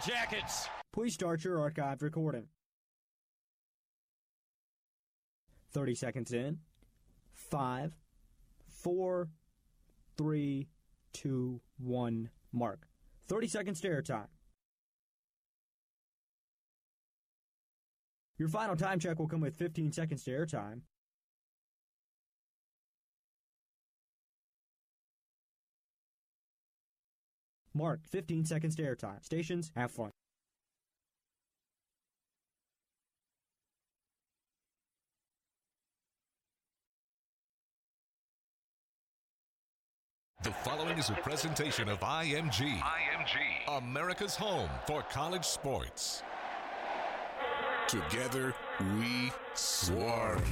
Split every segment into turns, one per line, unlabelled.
Jackets!
Please start your archived recording. 30 seconds in. Five, four, three, two, one, mark. 30 seconds stare time. Your final time check will come with 15 seconds to airtime. Mark, 15 seconds to airtime. Stations, have fun.
The following is a presentation of IMG. IMG. America's home for college sports. Together we swarm.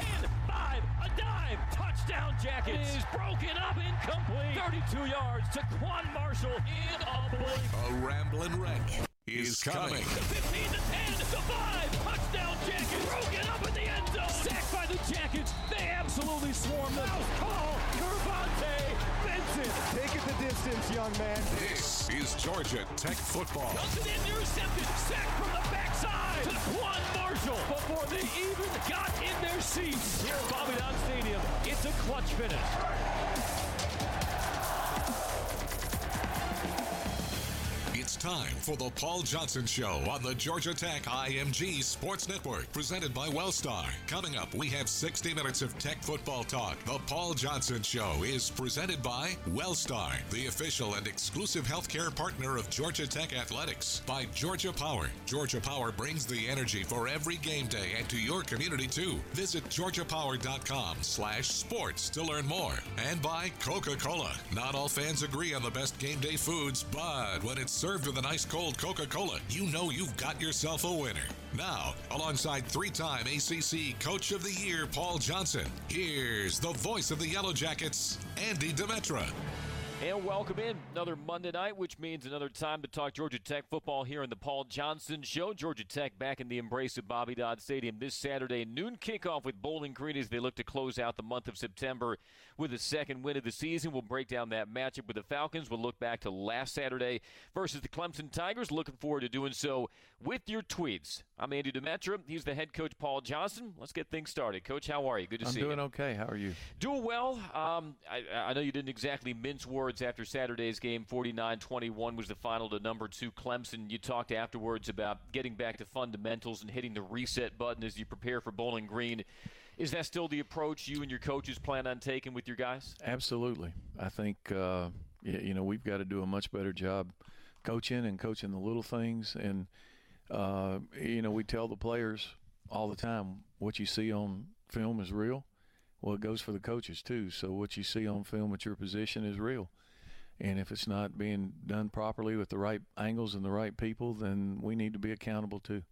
And five, a dive, touchdown, Jackets! It is broken up, incomplete. 32 yards to Quan Marshall in a blink.
A rambling wreck is coming.
The 15, the 10, the 5, touchdown, Jackets! Broken up in the end zone. Sacked by the Jackets. They absolutely swarm them. House call, Gervonta Benson.
Take it the distance, young man.
This is Georgia Tech football.
Doesn't intercepted. Sacked from the backside to Quan Marshall before they even got in their seats. Here at Bobby Dodd Stadium, it's a clutch finish.
Time for the Paul Johnson Show on the Georgia Tech IMG Sports Network, presented by Wellstar. Coming up, we have 60 minutes of Tech football talk. The Paul Johnson Show is presented by Wellstar, the official and exclusive healthcare partner of Georgia Tech Athletics. By Georgia Power. Georgia Power brings the energy for every game day and to your community too. Visit georgiapower.com slash sports to learn more. And by Coca-Cola. Not all fans agree on the best game day foods, but when it's served with an ice cold Coca Cola, you know you've got yourself a winner. Now, alongside three time ACC Coach of the Year Paul Johnson, here's the voice of the Yellow Jackets, Andy Demetra.
And welcome in another Monday night, which means another time to talk Georgia Tech football here in the Paul Johnson Show. Georgia Tech back in the embrace of Bobby Dodd Stadium this Saturday. Noon kickoff with Bowling Green as they look to close out the month of September with a second win of the season. We'll break down that matchup with the Falcons. We'll look back to last Saturday versus the Clemson Tigers. Looking forward to doing so with your tweets. I'm Andy Demetra. He's the head coach, Paul Johnson. Let's get things started. Coach, how are you? Good to
I'm
see you.
I'm doing okay. How are you?
Doing well. Um, I, I know you didn't exactly mince words after Saturday's game. 49 21 was the final to number two Clemson. You talked afterwards about getting back to fundamentals and hitting the reset button as you prepare for Bowling Green. Is that still the approach you and your coaches plan on taking with your guys?
Absolutely. I think uh, you know we've got to do a much better job coaching and coaching the little things. And uh, you know we tell the players all the time what you see on film is real. Well, it goes for the coaches too. So what you see on film at your position is real. And if it's not being done properly with the right angles and the right people, then we need to be accountable too.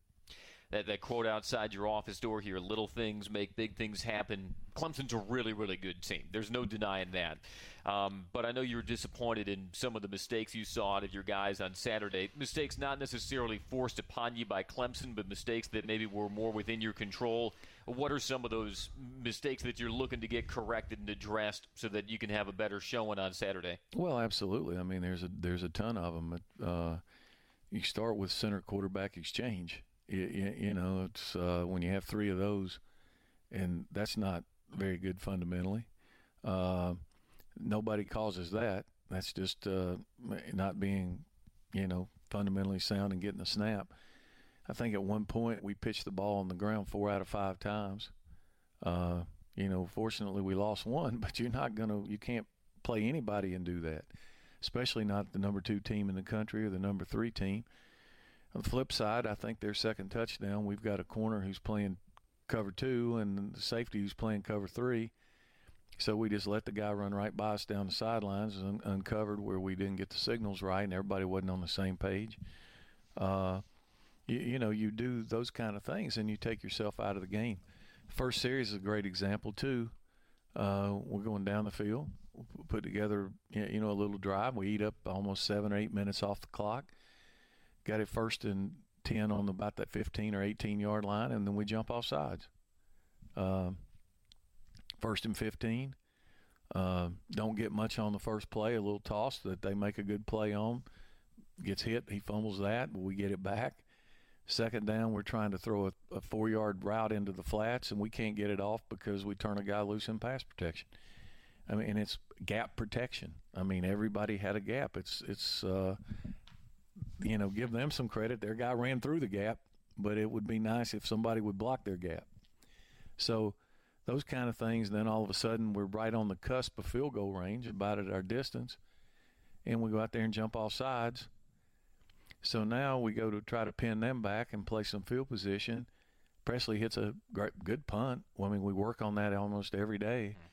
That, that quote outside your office door here little things make big things happen clemson's a really really good team there's no denying that um, but i know you were disappointed in some of the mistakes you saw out of your guys on saturday mistakes not necessarily forced upon you by clemson but mistakes that maybe were more within your control what are some of those mistakes that you're looking to get corrected and addressed so that you can have a better showing on saturday
Well, absolutely. I mean, there's a there's a ton of them. Uh, you start with center quarterback exchange. You, you, you know, it's uh, when you have three of those, and that's not very good fundamentally. Uh, nobody causes that. That's just uh, not being, you know, fundamentally sound and getting a snap. I think at one point we pitched the ball on the ground four out of five times. Uh, you know, fortunately we lost one, but you're not gonna, you can't play anybody and do that, especially not the number two team in the country or the number three team. On the flip side, I think their second touchdown, we've got a corner who's playing cover two and the safety who's playing cover three. So we just let the guy run right by us down the sidelines and uncovered where we didn't get the signals right and everybody wasn't on the same page. Uh, you, you know, you do those kind of things and you take yourself out of the game. First series is a great example too. Uh, we're going down the field, we put together you know a little drive. We eat up almost seven or eight minutes off the clock. Got it first and ten on about that fifteen or eighteen yard line, and then we jump off sides. Um, first and fifteen. Uh, don't get much on the first play. A little toss that they make a good play on. gets hit, he fumbles that, but we get it back. Second down, we're trying to throw a, a four yard route into the flats, and we can't get it off because we turn a guy loose in pass protection. I mean, and it's gap protection. I mean, everybody had a gap. It's it's uh, you know, give them some credit. Their guy ran through the gap, but it would be nice if somebody would block their gap. So those kind of things. Then all of a sudden, we're right on the cusp of field goal range, about at our distance, and we go out there and jump off sides. So now we go to try to pin them back and play some field position. Pressley hits a great, good punt. I mean, we work on that almost every day. Mm-hmm.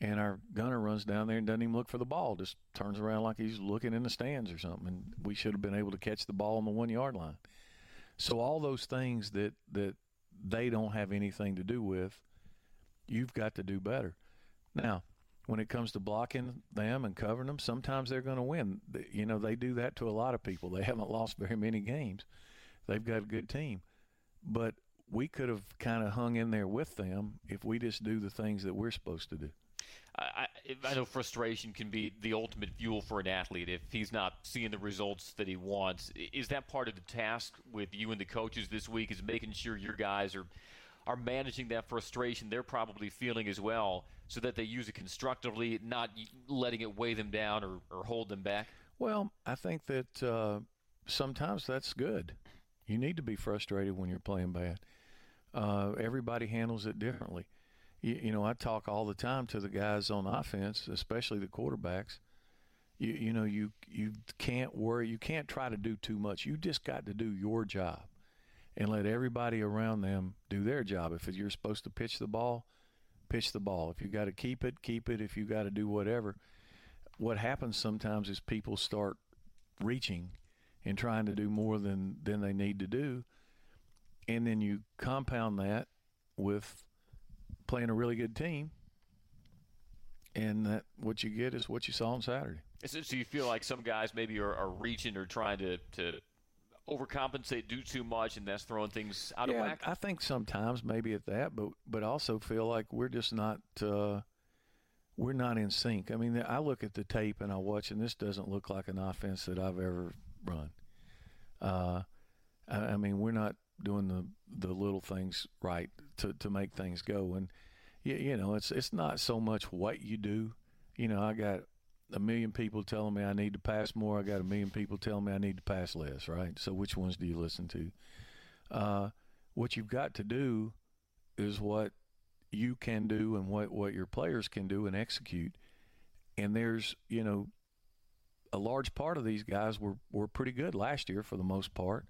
And our gunner runs down there and doesn't even look for the ball, just turns around like he's looking in the stands or something. And we should have been able to catch the ball on the one yard line. So all those things that that they don't have anything to do with, you've got to do better. Now, when it comes to blocking them and covering them, sometimes they're going to win. You know, they do that to a lot of people. They haven't lost very many games. They've got a good team. But we could have kind of hung in there with them if we just do the things that we're supposed to do.
I, know frustration can be the ultimate fuel for an athlete if he's not seeing the results that he wants. Is that part of the task with you and the coaches this week? Is making sure your guys are are managing that frustration they're probably feeling as well, so that they use it constructively, not letting it weigh them down or, or hold them back?
Well, I think that uh, sometimes that's good. You need to be frustrated when you're playing bad. Uh, everybody handles it differently you, you know, I talk all the time to the guys on offense, especially the quarterbacks. You, you know, you you can't worry. You can't try to do too much. You just got to do your job, and let everybody around them do their job. If you're supposed to pitch the ball, pitch the ball. If you got to keep it, keep it. If you got to do whatever. What happens sometimes is people start reaching and trying to do more than than they need to do, and then you compound that with playing a really good team, and that what you get is what you saw on Saturday.
So you feel like some guys maybe are, are reaching or trying to, to overcompensate, do too much, and that's throwing things out
yeah,
of whack.
I think sometimes maybe at that, but but also feel like we're just not uh, we're not in sync. I mean, I look at the tape and I watch, and this doesn't look like an offense that I've ever run. Uh, I, I mean, we're not doing the the little things right to to make things go. And you, you know, it's it's not so much what you do. You know, I got a million people telling me I need to pass more. I got a million people telling me I need to pass less. Right. So which ones do you listen to? Uh, what you've got to do is what you can do and what what your players can do and execute. And there's you know a large part of these guys were were pretty good last year for the most part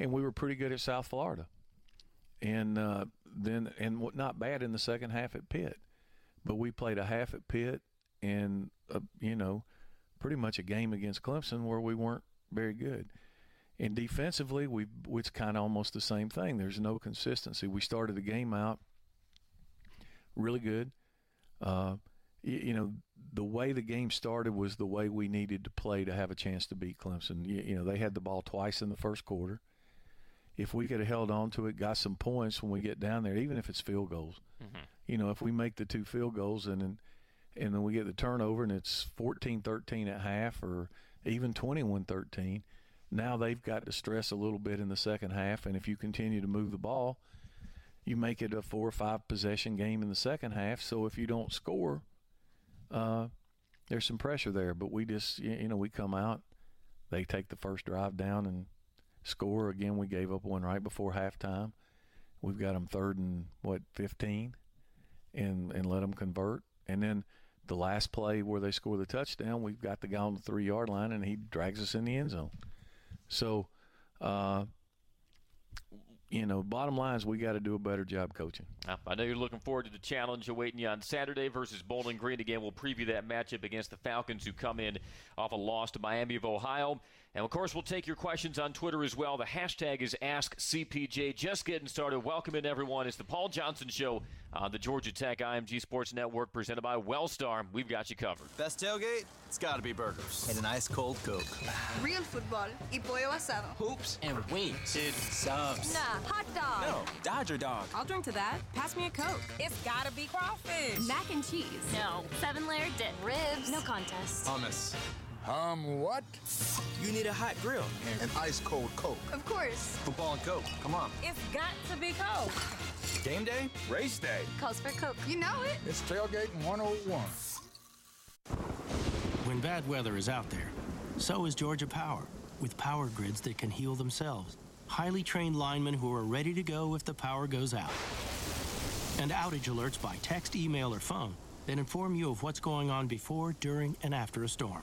and we were pretty good at South Florida, and uh, then and not bad in the second half at Pitt, but we played a half at Pitt and a, you know pretty much a game against Clemson where we weren't very good. And defensively, we it's kind of almost the same thing. There's no consistency. We started the game out really good. Uh, you, you, know, the way the game started was the way we needed to play to have a chance to beat Clemson. You, you know, they had the ball twice in the first quarter if we could have held on to it, got some points when we get down there, even if it's field goals. Mm-hmm. You know, if we make the two field goals and then and then we get the turnover and it's 14-13 at half or even 21-13, now they've got to stress a little bit in the second half and if you continue to move the ball, you make it a four or five possession game in the second half. So if you don't score, uh, there's some pressure there. But we just, you know, we come out, they take the first drive down and – score. Again, we gave up one right before halftime. We've got them third and what 15, and and let them convert. And then the last play where they score the touchdown, we've got the guy on the three yard line, and he drags us in the end zone. So, uh, you know, bottom line is we got to do a better job coaching.
I know you're looking forward to the challenge awaiting you on Saturday versus Bowling Green. Again, we'll preview that matchup against the Falcons, who come in off a loss to Miami of Ohio. And of course, we'll take your questions on Twitter as well. The hashtag is AskCPJ. Just getting started. Welcome in, everyone. It's the Paul Johnson Show on the Georgia Tech IMG Sports Network, presented by Wellstar. We've got you covered.
Best tailgate? It's got to be burgers.
And an ice cold Coke.
Real football y pollo asado.
Hoops and wings.
Dude, subs.
Nah, hot dog.
No, Dodger dog.
I'll drink to that. Pass me a Coke.
It's got to be crawfish.
Mac and cheese.
No, seven layer dip.
Ribs.
No contest.
Hummus
Um, what?
You need a hot grill.
An ice cold Coke.
Of course.
Football and Coke. Come on.
It's got to be Coke.
Game day?
Race day.
Calls for Coke. You know it.
It's tailgating 101.
When bad weather is out there, so is Georgia Power, with power grids that can heal themselves. Highly trained linemen who are ready to go if the power goes out. And outage alerts by text, email, or phone that inform you of what's going on before, during, and after a storm.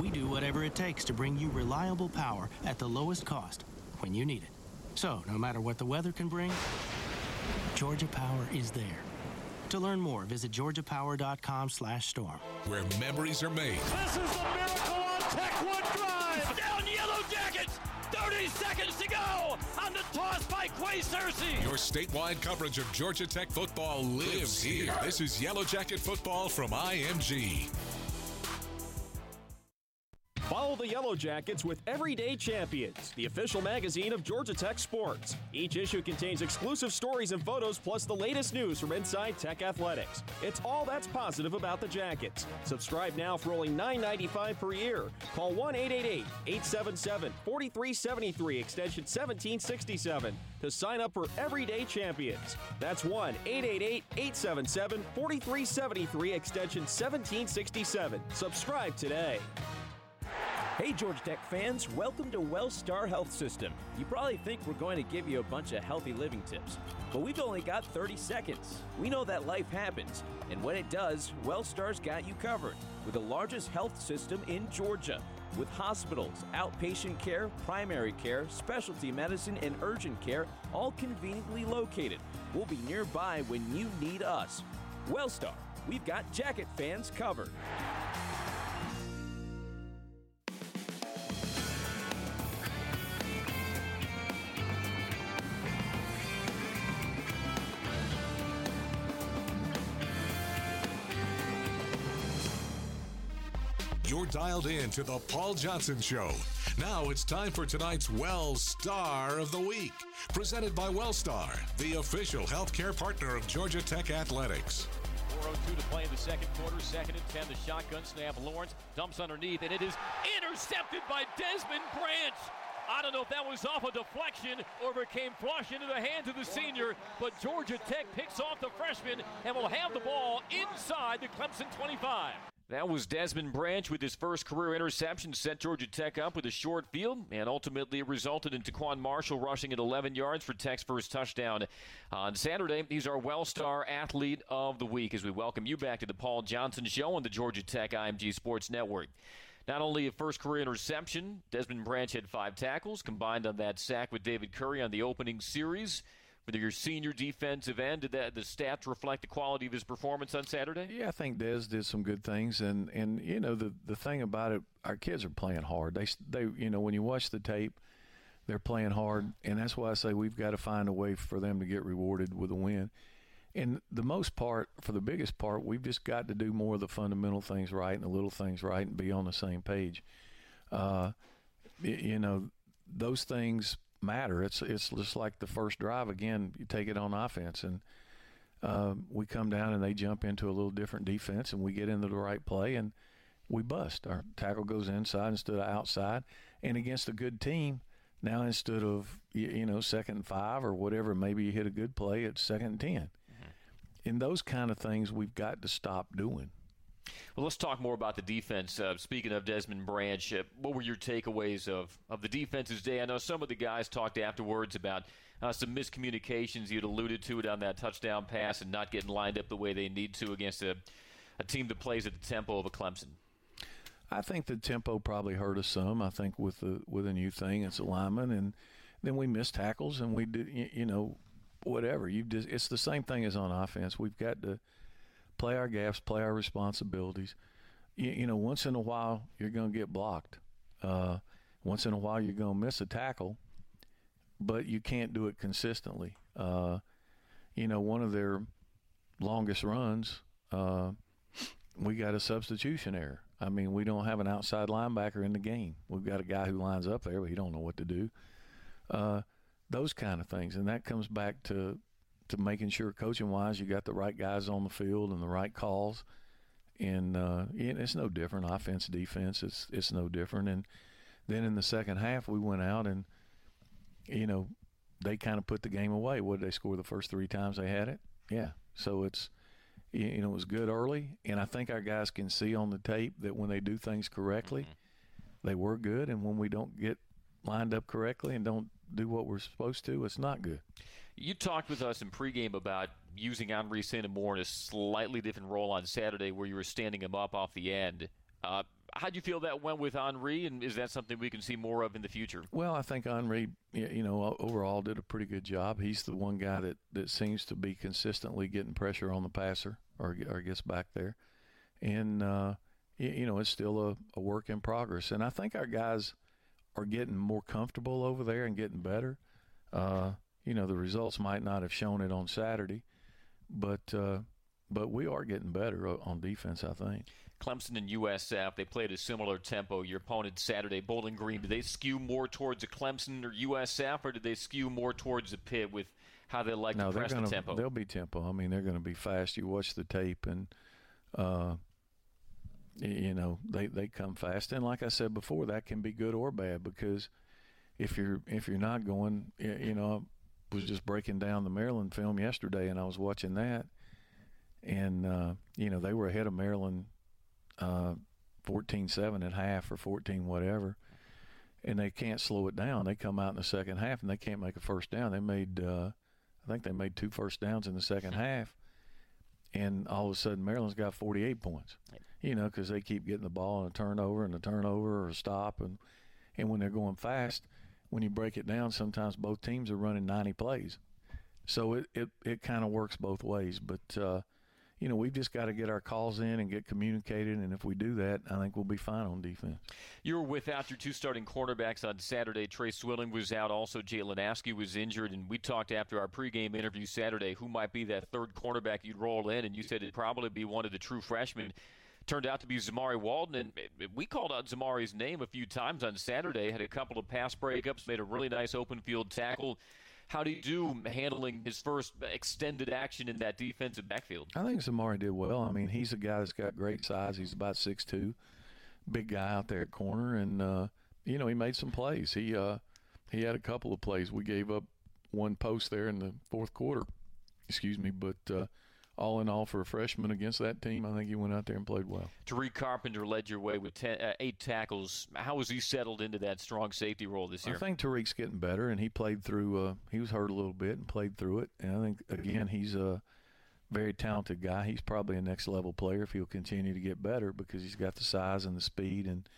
We do whatever it takes to bring you reliable power at the lowest cost when you need it. So, no matter what the weather can bring, Georgia Power is there. To learn more, visit georgiapower.com/storm.
Where memories are made.
This is the miracle on Techwood Drive. Seconds to go on the toss by Quay Cersei.
Your statewide coverage of Georgia Tech football lives here. This is Yellow Jacket football from IMG.
Follow the Yellow Jackets with Everyday Champions, the official magazine of Georgia Tech sports. Each issue contains exclusive stories and photos, plus the latest news from inside Tech athletics. It's all that's positive about the Jackets. Subscribe now for only $9.95 per year. Call 1 888 877 4373, extension 1767, to sign up for Everyday Champions. That's 1 888 877 4373, extension 1767. Subscribe today.
Hey, Georgia Tech fans, welcome to WellStar Health System. You probably think we're going to give you a bunch of healthy living tips, but we've only got 30 seconds. We know that life happens, and when it does, WellStar's got you covered with the largest health system in Georgia. With hospitals, outpatient care, primary care, specialty medicine, and urgent care all conveniently located. We'll be nearby when you need us. WellStar, we've got jacket fans covered.
You're dialed in to the Paul Johnson Show. Now it's time for tonight's Well Star of the Week, presented by Wellstar, the official healthcare partner of Georgia Tech Athletics.
4.02 to play in the second quarter. Second and 10. The shotgun snap. Lawrence dumps underneath, and it is intercepted by Desmond Branch. I don't know if that was off a deflection or if it came flush into the hands of the senior, but Georgia Tech picks off the freshman and will have the ball inside the Clemson 25. That was Desmond Branch with his first career interception, set Georgia Tech up with a short field, and ultimately it resulted in TaQuon Marshall rushing at 11 yards for Tech's first touchdown on Saturday. He's our Well-Star Athlete of the Week as we welcome you back to the Paul Johnson Show on the Georgia Tech IMG Sports Network. Not only a first career interception, Desmond Branch had five tackles combined on that sack with David Curry on the opening series your senior defensive end. Did that the stats reflect the quality of his performance on Saturday?
Yeah, I think Des did some good things, and and you know the the thing about it, our kids are playing hard. They they you know when you watch the tape, they're playing hard, and that's why I say we've got to find a way for them to get rewarded with a win. And the most part, for the biggest part, we've just got to do more of the fundamental things right and the little things right and be on the same page. Uh, you know, those things matter. It's it's just like the first drive again. You take it on offense, and uh, we come down and they jump into a little different defense, and we get into the right play, and we bust. Our tackle goes inside instead of outside, and against a good team. Now instead of you know second and five or whatever, maybe you hit a good play. It's second and 10 mm-hmm. In those kind of things, we've got to stop doing.
Well, let's talk more about the defense. Uh, speaking of Desmond Branch, uh, what were your takeaways of, of the defense's day? I know some of the guys talked afterwards about uh, some miscommunications. You'd alluded to it on that touchdown pass and not getting lined up the way they need to against a, a team that plays at the tempo of a Clemson.
I think the tempo probably hurt us some. I think with the with a new thing, it's alignment, and then we missed tackles, and we did you, know whatever. You just it's the same thing as on offense. We've got to play our gaps, play our responsibilities. You, you know, once in a while you're going to get blocked. Uh, once in a while you're going to miss a tackle, but you can't do it consistently. Uh, you know, one of their longest runs, uh, we got a substitution error. I mean, we don't have an outside linebacker in the game. We've got a guy who lines up there, but he don't know what to do. Uh, those kind of things, and that comes back to to making sure coaching wise you got the right guys on the field and the right calls and uh, it's no different. Offense, defense, it's it's no different. And then in the second half, we went out and you know they kind of put the game away. What did they score the first three times they had it? Yeah. So it's you know it was good early, and I think our guys can see on the tape that when they do things correctly, mm-hmm. they were good, and when we don't get lined up correctly and don't do what we're supposed to, it's not good.
You talked with us in pregame about using Anree Saint-Amour in a slightly different role on Saturday, where you were standing him up off the end. Uh, how do you feel that went with Anree, and is that something we can see more of in the future?
Well, I think Anree, you know, overall did a pretty good job. He's the one guy that, that seems to be consistently getting pressure on the passer or, or gets back there. And, uh, you know, it's still a, a work in progress. And I think our guys are getting more comfortable over there and getting better. Uh, you know, the results might not have shown it on Saturday, but uh, but we are getting better on defense, I think.
Clemson and USF, they played a similar tempo. Your opponent Saturday, Bowling Green, did they skew more towards a Clemson or USF, or did they skew more towards a pit with how they like
no,
to press
gonna,
the tempo?
They'll be tempo. I mean, they're going to be fast. You watch the tape, and uh, you know they they come fast. And like I said before, that can be good or bad because if you're if you're not going, you know, I was just breaking down the Maryland film yesterday, and I was watching that, and uh, you know they were ahead of Maryland uh, 14-7 at half or 14 whatever, and they can't slow it down. They come out in the second half and they can't make a first down. They made, uh, I think they made two first downs in the second half, and all of a sudden Maryland's got 48 points. You know, because they keep getting the ball and a turnover and a turnover or a stop, and and when they're going fast, when you break it down, sometimes both teams are running 90 plays. So it, it, it kind of works both ways. But uh, you know, we've just got to get our calls in and get communicated. And if we do that, I think we'll be fine on defense.
You were without your two starting cornerbacks on Saturday. Tre Swilling was out. Also, Jalen Askew was injured. And we talked after our pregame interview Saturday who might be that third cornerback you'd roll in. And you said it'd probably be one of the true freshmen. Turned out to be Zamari Walden, and we called out Zamari's name a few times on Saturday. Had a couple of pass breakups, made a really nice open field tackle how do you do handling his first extended action in that defensive backfield?
I think Zamari did well. I mean, he's a guy that's got great size. He's about six two, big guy out there at corner, and uh, you know he made some plays. He uh, he had a couple of plays. We gave up one post there in the fourth quarter. Excuse me, but uh, all in all, for a freshman against that team, I think he went out there and played well.
Tariq Carpenter led your way with ten, uh, eight tackles. How has he settled into that strong safety role this year?
I think Tariq's getting better, and he played through. Uh, he was hurt a little bit and played through it. And I think again, he's a very talented guy. He's probably a next level player if he'll continue to get better because he's got the size and the speed, and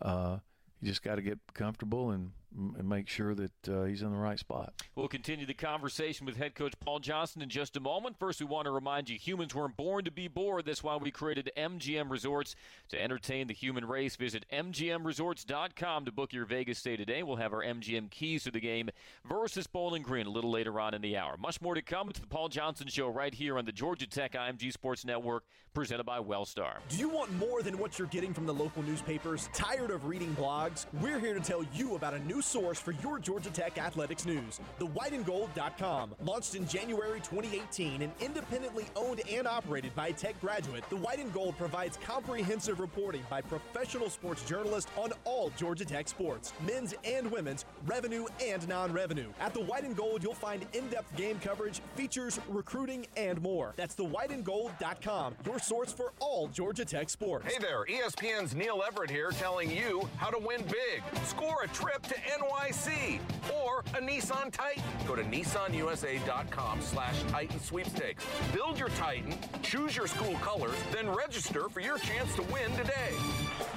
uh, you just got to get comfortable and and make sure that uh, he's in the right spot.
We'll continue the conversation with head coach Paul Johnson in just a moment. First, we want to remind you humans weren't born to be bored. That's why we created MGM Resorts to entertain the human race. Visit MGMResorts.com to book your Vegas stay today. We'll have our MGM keys to the game versus Bowling Green a little later on in the hour. Much more to come. It's the Paul Johnson Show right here on the Georgia Tech IMG Sports Network, presented by Wellstar.
Do you want more than what you're getting from the local newspapers? Tired of reading blogs? We're here to tell you about a new source for your Georgia Tech athletics news. The whiteandgold.com. Launched in January 2018 and independently owned and operated by a Tech graduate, the White and Gold provides comprehensive reporting by professional sports journalists on all Georgia Tech sports, men's and women's, revenue and non revenue. At the White and Gold, you'll find in depth game coverage, features, recruiting, and more. That's the whiteandgold.com, your source for all Georgia Tech sports.
Hey there, ESPN's Neil Everett here telling you how to win big. Score a trip to NYC or a Nissan Titan. Go to nissanusa.com slash Titan sweepstakes. Build your Titan, choose your school colors, then register for your chance to win today.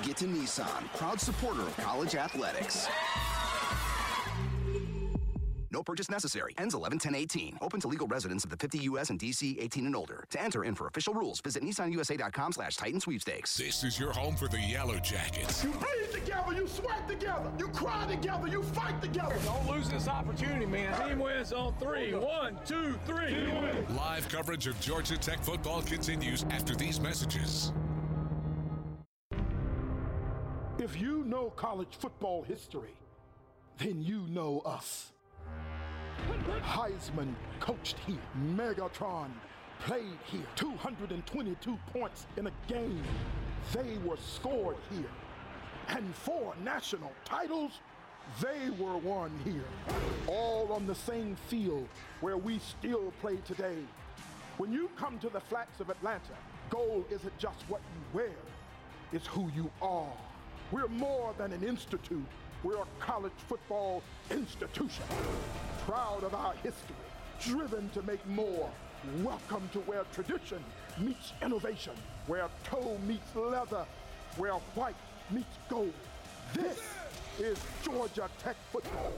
Get to Nissan, proud supporter of college athletics. No purchase necessary. Ends 11 10 18. Open to legal residents of the 50 U.S. and D.C. 18 and older. To enter in for official rules, visit nissanusa.com slash Titan sweepstakes.
This is your home for the Yellow Jackets.
You bleed together, you sweat together, you cry together, you fight together.
Don't lose this opportunity, man. Team wins on three. One, two, three.
Live coverage of Georgia Tech football continues after these messages.
If you know college football history, then you know us. Heisman coached here. Megatron played here. 222 points in a game. They were scored here. And four national titles, they were won here. All on the same field where we still play today. When you come to the flats of Atlanta, gold isn't just what you wear, it's who you are. We're more than an institute. We're a college football institution. Proud of our history, driven to make more. Welcome to where tradition meets innovation, where toe meets leather, where white meets gold. This is Georgia Tech football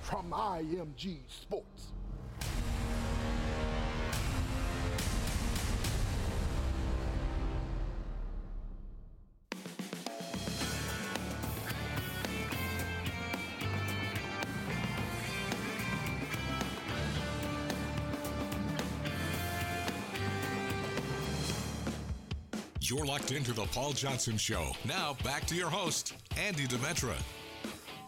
from IMG Sports.
You're locked into the Paul Johnson Show. Now, back to your host, Andy Demetra.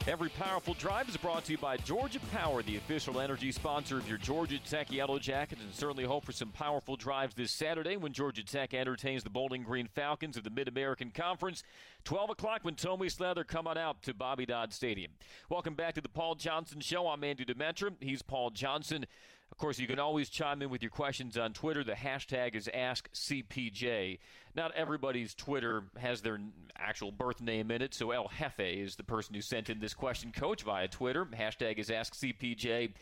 Every powerful drive is brought to you by Georgia Power, the official energy sponsor of your Georgia Tech Yellow Jackets, and certainly hope for some powerful drives this Saturday when Georgia Tech entertains the Bowling Green Falcons of the Mid American Conference. 12 o'clock when Tommy Slather come on out to Bobby Dodd Stadium. Welcome back to the Paul Johnson Show. I'm Andy Demetra. He's Paul Johnson. Of course, you can always chime in with your questions on Twitter. The hashtag is AskCPJ. Not everybody's Twitter has their actual birth name in it, so El Jefe is the person who sent in this question, Coach, via Twitter. Hashtag is AskCPJ.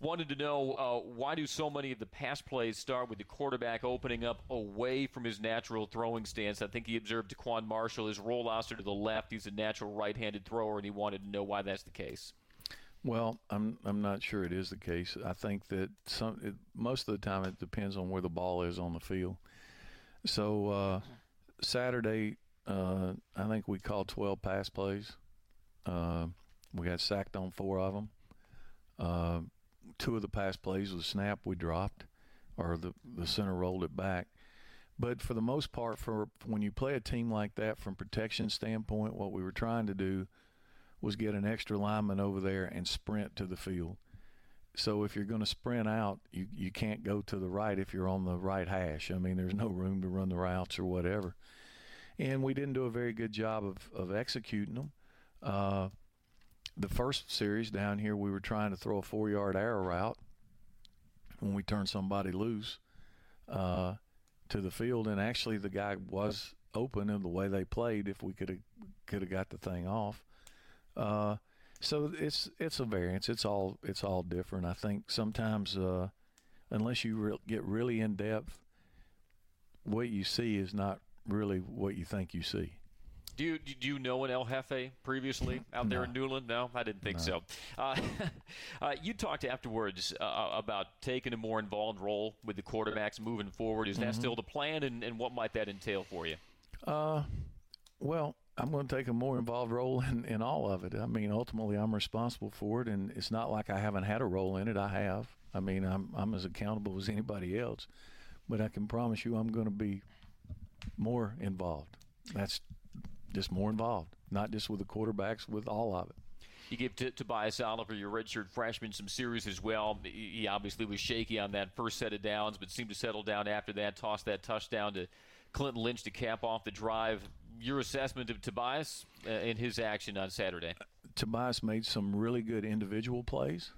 Wanted to know uh, why do so many of the pass plays start with the quarterback opening up away from his natural throwing stance? I think he observed TaQuon Marshall, his rollouts to the left. He's a natural right-handed thrower, and he wanted to know why that's the case.
Well, I'm I'm not sure it is the case. I think that some it, most of the time it depends on where the ball is on the field. So uh, Saturday, uh, I think we called 12 pass plays. Uh, we got sacked on four of them. Uh, two of the pass plays was snap we dropped, or the the center rolled it back. But for the most part, for when you play a team like that, from protection standpoint, what we were trying to do was get an extra lineman over there and sprint to the field. So if you're going to sprint out, you, you can't go to the right if you're on the right hash. I mean, there's no room to run the routes or whatever. And we didn't do a very good job of, of executing them. Uh, the first series down here, we were trying to throw a four yard arrow route when we turned somebody loose uh, to the field. And actually, the guy was open in the way they played if we could have could have got the thing off. Uh, so it's it's a variance. It's all it's all different. I think sometimes uh, unless you re- get really in depth, what you see is not really what you think you see.
Do you do you know an El Jefe previously out there
No.
in Newland? No, I didn't think
No.
so. Uh, uh, you talked afterwards uh, about taking a more involved role with the quarterbacks moving forward. Is that
Mhm.
still the plan, and, and what might that entail for you?
Uh, well, I'm going to take a more involved role in, in all of it. I mean, ultimately, I'm responsible for it, and it's not like I haven't had a role in it. I have. I mean, I'm I'm as accountable as anybody else, but I can promise you, I'm going to be more involved. That's just more involved, not just with the quarterbacks, with all of it.
You gave T- Tobias Oliver, your redshirt freshman, some series as well. He obviously was shaky on that first set of downs, but seemed to settle down after that. Tossed that touchdown to Clinton Lynch to cap off the drive. Your assessment of Tobias uh, in his action on Saturday?
Tobias made some really good individual plays.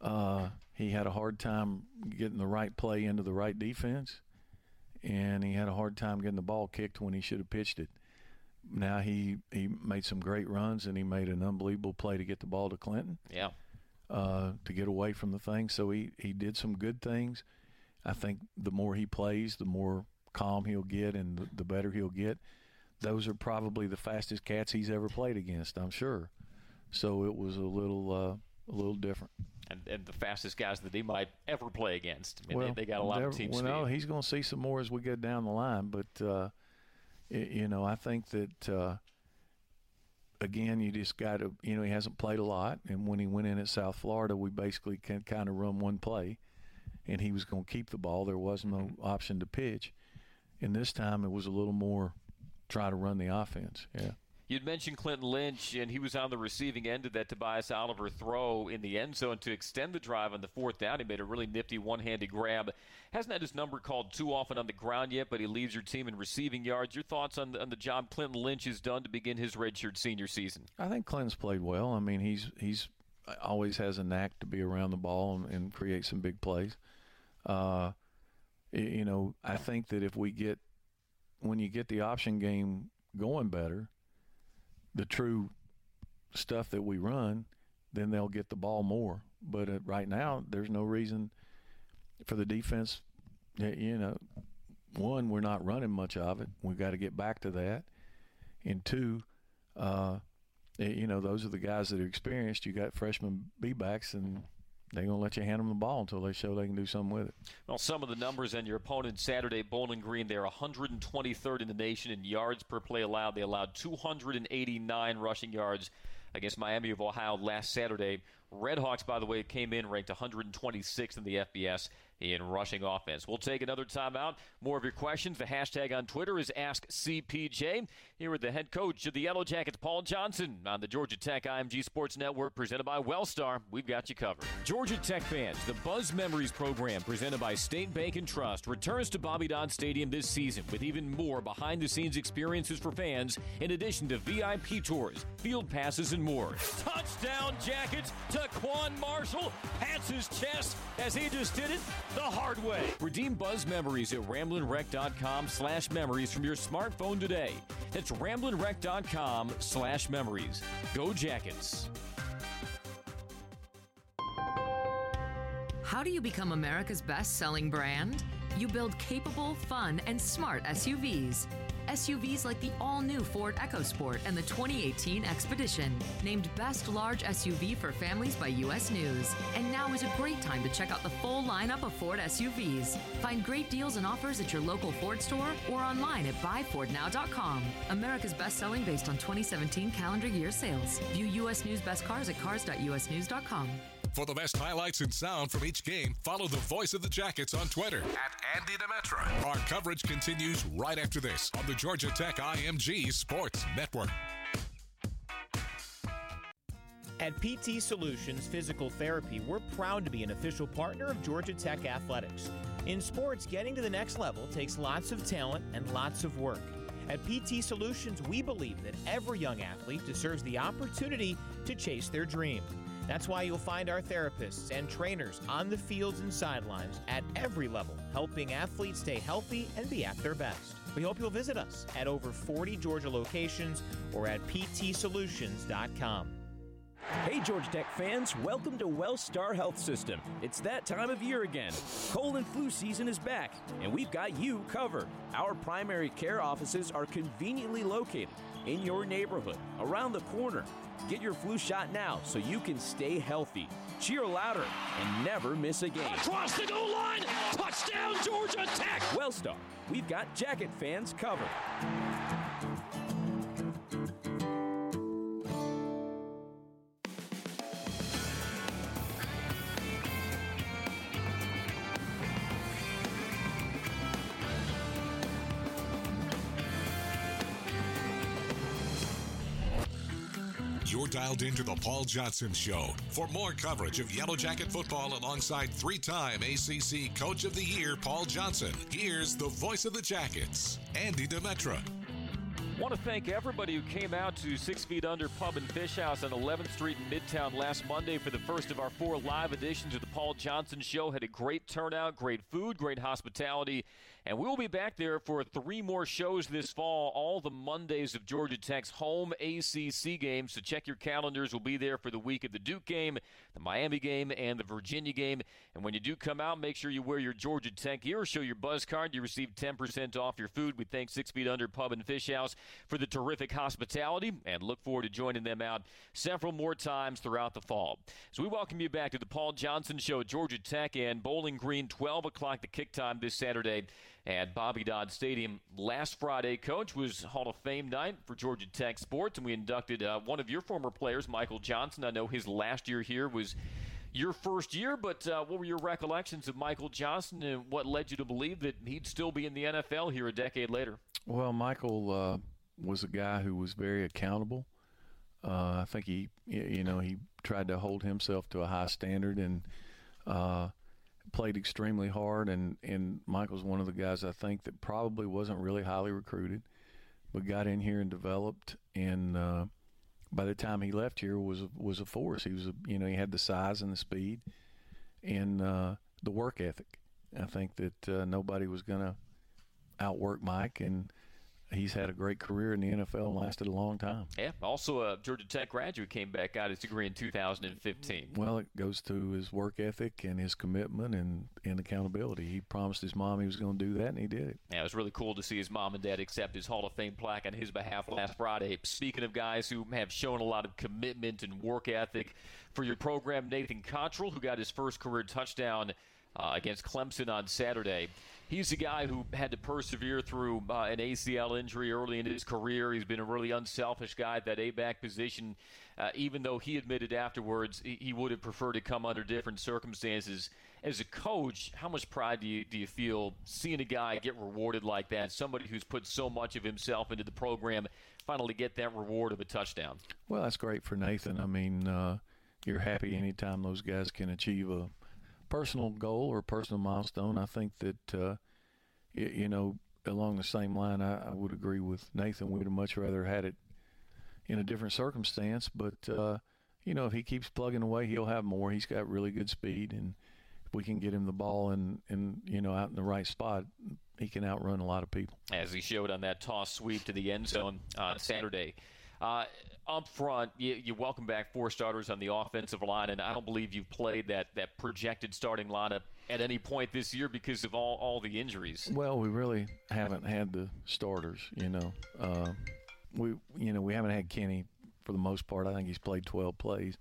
Uh, he had a hard time getting the right play into the right defense, and he had a hard time getting the ball kicked when he should have pitched it. Now he he made some great runs, and he made an unbelievable play to get the ball to Clinton
Yeah.
uh, to get away from the thing. So he, he did some good things. I think the more he plays, the more calm he'll get and the, the better he'll get. Those are probably the fastest cats he's ever played against, I'm sure. So it was a little uh, a little different.
And, and the fastest guys that he might ever play against. I mean,
well,
they, they got a lot of team
well,
speed.
no, he's going to see some more as we go down the line. But uh, y- you know, I think that uh, again, you just got to. You know, he hasn't played a lot, and when he went in at South Florida, we basically can kind of run one play, and he was going to keep the ball. There was no option to pitch, and this time it was a little more try to run the offense. Yeah.
You'd mentioned Clinton Lynch, and he was on the receiving end of that Tobias Oliver throw in the end zone to extend the drive on the fourth down. He made a really nifty one-handed grab. Hasn't had his number called too often on the ground yet, but he leads your team in receiving yards. Your thoughts on the, on the job Clinton Lynch has done to begin his redshirt senior season?
I think Clinton's played well. I mean, he's he's always has a knack to be around the ball and, and create some big plays. Uh, you know, I think that if we get when you get the option game going better the true stuff that we run, then they'll get the ball more. But uh, right now, there's no reason for the defense. You know, one, we're not running much of it. We've got to get back to that. And two, uh, you know, those are the guys that are experienced. You got freshman B backs, and they're going to let you hand them the ball until they show they can do something with it.
Well, some of the numbers and your opponent Saturday, Bowling Green, they're 123rd in the nation in yards per play allowed. They allowed 289 rushing yards against Miami of Ohio last Saturday. Redhawks, by the way, came in ranked 126th in the FBS in rushing offense. We'll take another timeout. More of your questions. The hashtag on Twitter is AskCPJ. Here with the head coach of the Yellow Jackets, Paul Johnson, on the Georgia Tech IMG Sports Network, presented by Wellstar. We've got you covered. Georgia Tech fans, the Buzz Memories program, presented by State Bank and Trust, returns to Bobby Dodd Stadium this season with even more behind-the-scenes experiences for fans, in addition to VIP tours, field passes, and more. Touchdown Jackets TaQuon Marshall. Pats his chest as he just did it the hard way. Redeem Buzz Memories at ramblinwreck.com slash memories from your smartphone today. That's ramblinwreck.com slash memories. Go Jackets.
How do you become America's best selling brand? You build capable, fun, and smart SUVs. SUVs like the all new Ford EcoSport and the 2018 Expedition, named Best Large SUV for Families by US News. And now is a great time to check out the full lineup of Ford SUVs. Find great deals and offers at your local Ford store or online at buyfordnow.com. America's best selling based on 2017 calendar year sales. View US News Best Cars at cars.usnews.com.
For the best highlights and sound from each game, follow the voice of the Jackets on Twitter at Andy Demetra. Our coverage continues right after this on the Georgia Tech IMG Sports Network.
At PT Solutions Physical Therapy, we're proud to be an official partner of Georgia Tech Athletics. In sports, getting to the next level takes lots of talent and lots of work. At PT Solutions, we believe that every young athlete deserves the opportunity to chase their dream. That's why you'll find our therapists and trainers on the fields and sidelines at every level, helping athletes stay healthy and be at their best. We hope you'll visit us at over 40 Georgia locations or at ptsolutions.com.
Hey, Georgia Tech fans, welcome to Wellstar Health System. It's that time of year again. Cold and flu season is back, and we've got you covered. Our primary care offices are conveniently located in your neighborhood, around the corner. Get your flu shot now so you can stay healthy. Cheer louder and never miss a game.
Across the goal line, touchdown Georgia Tech!
Wellstar, we've got Jacket fans covered.
You're dialed into the Paul Johnson Show. For more coverage of Yellow Jacket football alongside three time ACC Coach of the Year Paul Johnson, here's the voice of the Jackets, Andy Demetra.
Want to thank everybody who came out to Six Feet Under Pub and Fish House on 11th Street in Midtown last Monday for the first of our four live editions of the Paul Johnson Show. Had a great turnout, great food, great hospitality, and we'll be back there for three more shows this fall, all the Mondays of Georgia Tech's home ACC games. So check your calendars. We'll be there for the week of the Duke game, the Miami game, and the Virginia game. And when you do come out, make sure you wear your Georgia Tech gear. Show your buzz card. You receive 10% off your food. We thank Six Feet Under Pub and Fish House for the terrific hospitality and look forward to joining them out several more times throughout the fall. So we welcome you back to the Paul Johnson Show, Georgia Tech and Bowling Green, 12 o'clock the kick time this Saturday at Bobby Dodd Stadium. Last Friday, Coach, was Hall of Fame night for Georgia Tech sports, and we inducted uh, one of your former players, Michael Johnson. I know his last year here was your first year, but uh, what were your recollections of Michael Johnson, and what led you to believe that he'd still be in the NFL here a decade later?
Well, Michael uh, was a guy who was very accountable. Uh, I think he, you know, he tried to hold himself to a high standard and uh, played extremely hard. And, and Michael's one of the guys I think that probably wasn't really highly recruited, but got in here and developed. And uh, by the time he left here, was was a force. He was, a, you know, he had the size and the speed and uh, the work ethic. I think that uh, nobody was going to outwork Mike and he's had a great career in the NFL and lasted a long time.
Yeah. Also, a Georgia Tech graduate came back, got his degree in 2015.
Well, it goes to his work ethic and his commitment and, and accountability. He promised his mom he was going to do that, and he did it.
Yeah, it was really cool to see his mom and dad accept his Hall of Fame plaque on his behalf last Friday. Speaking of guys who have shown a lot of commitment and work ethic for your program, Nathan Cottrell, who got his first career touchdown uh, against Clemson on Saturday. He's a guy who had to persevere through uh, an ACL injury early in his career. He's been a really unselfish guy at that A back position, uh, even though he admitted afterwards he, he would have preferred to come under different circumstances. As a coach, how much pride do you, do you feel seeing a guy get rewarded like that? Somebody who's put so much of himself into the program finally get that reward of a touchdown?
Well, that's great for Nathan. I mean, uh, you're happy anytime those guys can achieve a personal goal or personal milestone. I think that uh, you, you, know along the same line, I, I, would agree with Nathan. We'd have much rather had it in a different circumstance, but uh, you know if he keeps plugging away, he'll have more. He's got really good speed, and if we can get him the ball and and you know out in the right spot, he can outrun a lot of people.
As he showed on that toss sweep to the end zone on Saturday. Uh, up front, you, you, welcome back four starters on the offensive line, and I don't believe you've played that, that projected starting lineup at any point this year because of all, all the injuries.
Well, we really haven't had the starters. You know, uh, we you know we haven't had Kenny for the most part. I think he's played 12 plays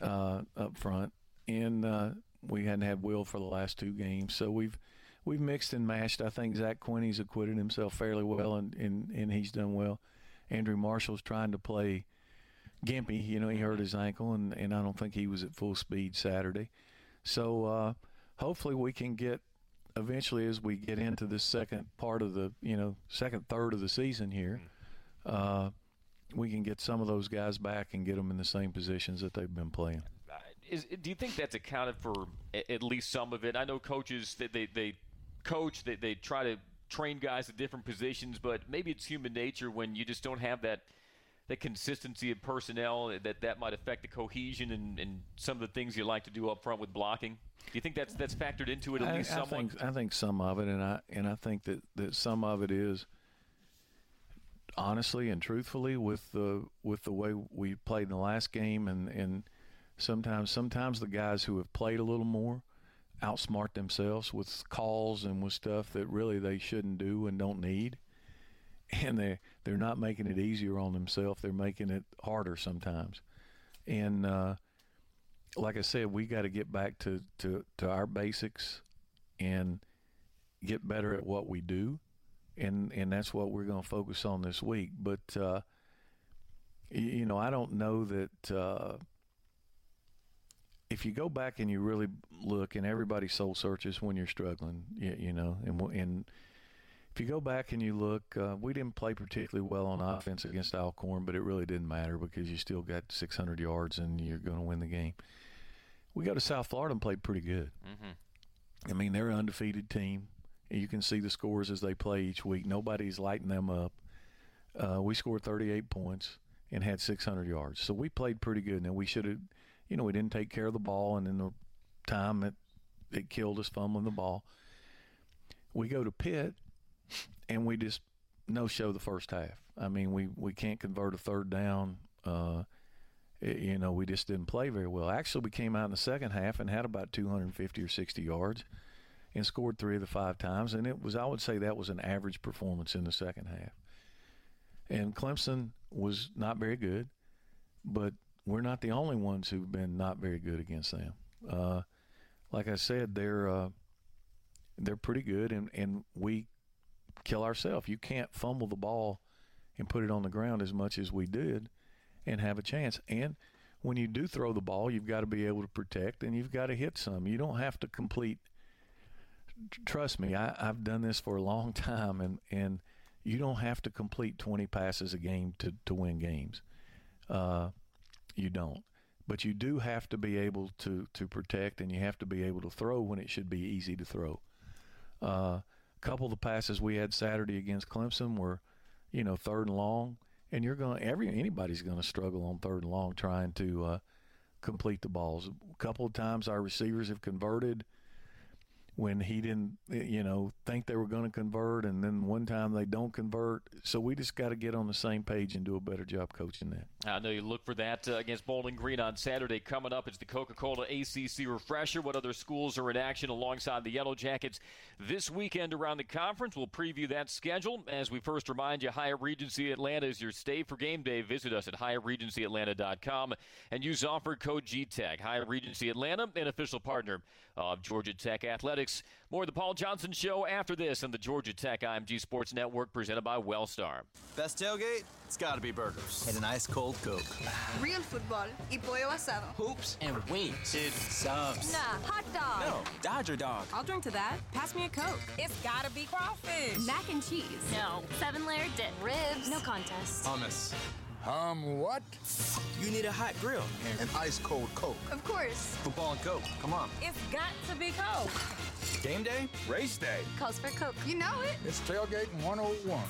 uh, up front, and uh, we hadn't had Will for the last two games. So we've we've mixed and matched. I think Zach Quinney's acquitted himself fairly well, and, and, and he's done well. Andrew Marshall's trying to play gimpy. You know, he hurt his ankle, and, and I don't think he was at full speed Saturday. So uh, hopefully we can get eventually as we get into the second part of the you know second third of the season here. Uh, we can get some of those guys back and get them in the same positions that they've been playing.
Is, do you think that's accounted for at least some of it? I know coaches that they, they coach, they, they try to train guys at different positions, but maybe it's human nature when you just don't have that that consistency of personnel that that might affect the cohesion and, and some of the things you like to do up front with blocking. Do you think that's that's factored into it at
I,
least
I? Think, I think some of it, and I and I think that, that some of it is honestly and truthfully with the with the way we played in the last game, and and sometimes sometimes the guys who have played a little more outsmart themselves with calls and with stuff that really they shouldn't do and don't need. And they they're not making it easier on themselves. They're making it harder sometimes. And uh, like I said, we got to get back to, to, to our basics and get better at what we do. And and that's what we're going to focus on this week. But uh, you know, I don't know that uh, if you go back and you really look, and everybody soul searches when you're struggling, you, you know, and and if you go back and you look, uh, we didn't play particularly well on offense against Alcorn, but it really didn't matter because you still got 600 yards and you're going to win the game. We go to South Florida and played pretty good.
Mm-hmm.
I mean, they're an undefeated team. And you can see the scores as they play each week. Nobody's lighting them up. Uh, we scored 38 points and had 600 yards, so we played pretty good. Now we should have you know, we didn't take care of the ball, and in the time it it killed us fumbling the ball. We go to Pitt, and we just no show the first half. I mean, we we can't convert a third down. Uh, it, you know, we just didn't play very well. Actually, we came out in the second half and had about 250 or 60 yards, and scored three of the five times. And it was, I would say, that was an average performance in the second half. And Clemson was not very good, but we're not the only ones who've been not very good against them. Uh, like I said, they're uh, they're pretty good, and, and we kill ourselves. You can't fumble the ball and put it on the ground as much as we did and have a chance. And when you do throw the ball, you've got to be able to protect and you've got to hit some. You don't have to complete. Trust me, I, I've done this for a long time, and and you don't have to complete 20 passes a game to, to win games. Uh, you don't. But you do have to be able to, to protect and you have to be able to throw when it should be easy to throw. A uh, couple of the passes we had Saturday against Clemson were, you know, third and long, and you're going every anybody's going to struggle on third and long trying to uh, complete the balls. A couple of times our receivers have converted when he didn't, you know, think they were going to convert, and then one time they don't convert. So we just got to get on the same page and do a better job coaching that.
I know you look for that uh, against Bowling Green on Saturday. Coming up it's the Coca-Cola ACC Refresher. What other schools are in action alongside the Yellow Jackets this weekend around the conference? We'll preview that schedule as we first remind you. Hyatt Regency Atlanta is your stay for game day. Visit us at HyattRegencyAtlanta.com and use offer code GTEC. Hyatt Regency Atlanta, an official partner of Georgia Tech Athletics. More of the Paul Johnson Show after this on the Georgia Tech IMG Sports Network presented by Wellstar.
Best tailgate? It's got to be burgers. And an ice cold Coke.
Real football y pollo asado.
Hoops and wings. Dude, subs.
Nah, hot dog.
No, Dodger dog.
I'll drink to that. Pass me a Coke. It's gotta be crawfish. Mac and cheese.
No. Seven layer dip.
Ribs.
No contest.
Hummus.
Hum what?
You need a hot grill.
And an ice cold Coke.
Of course.
Football and Coke. Come on.
It's got to be Coke.
Game day?
Race day.
Calls for Coke. You know it.
It's tailgate 101.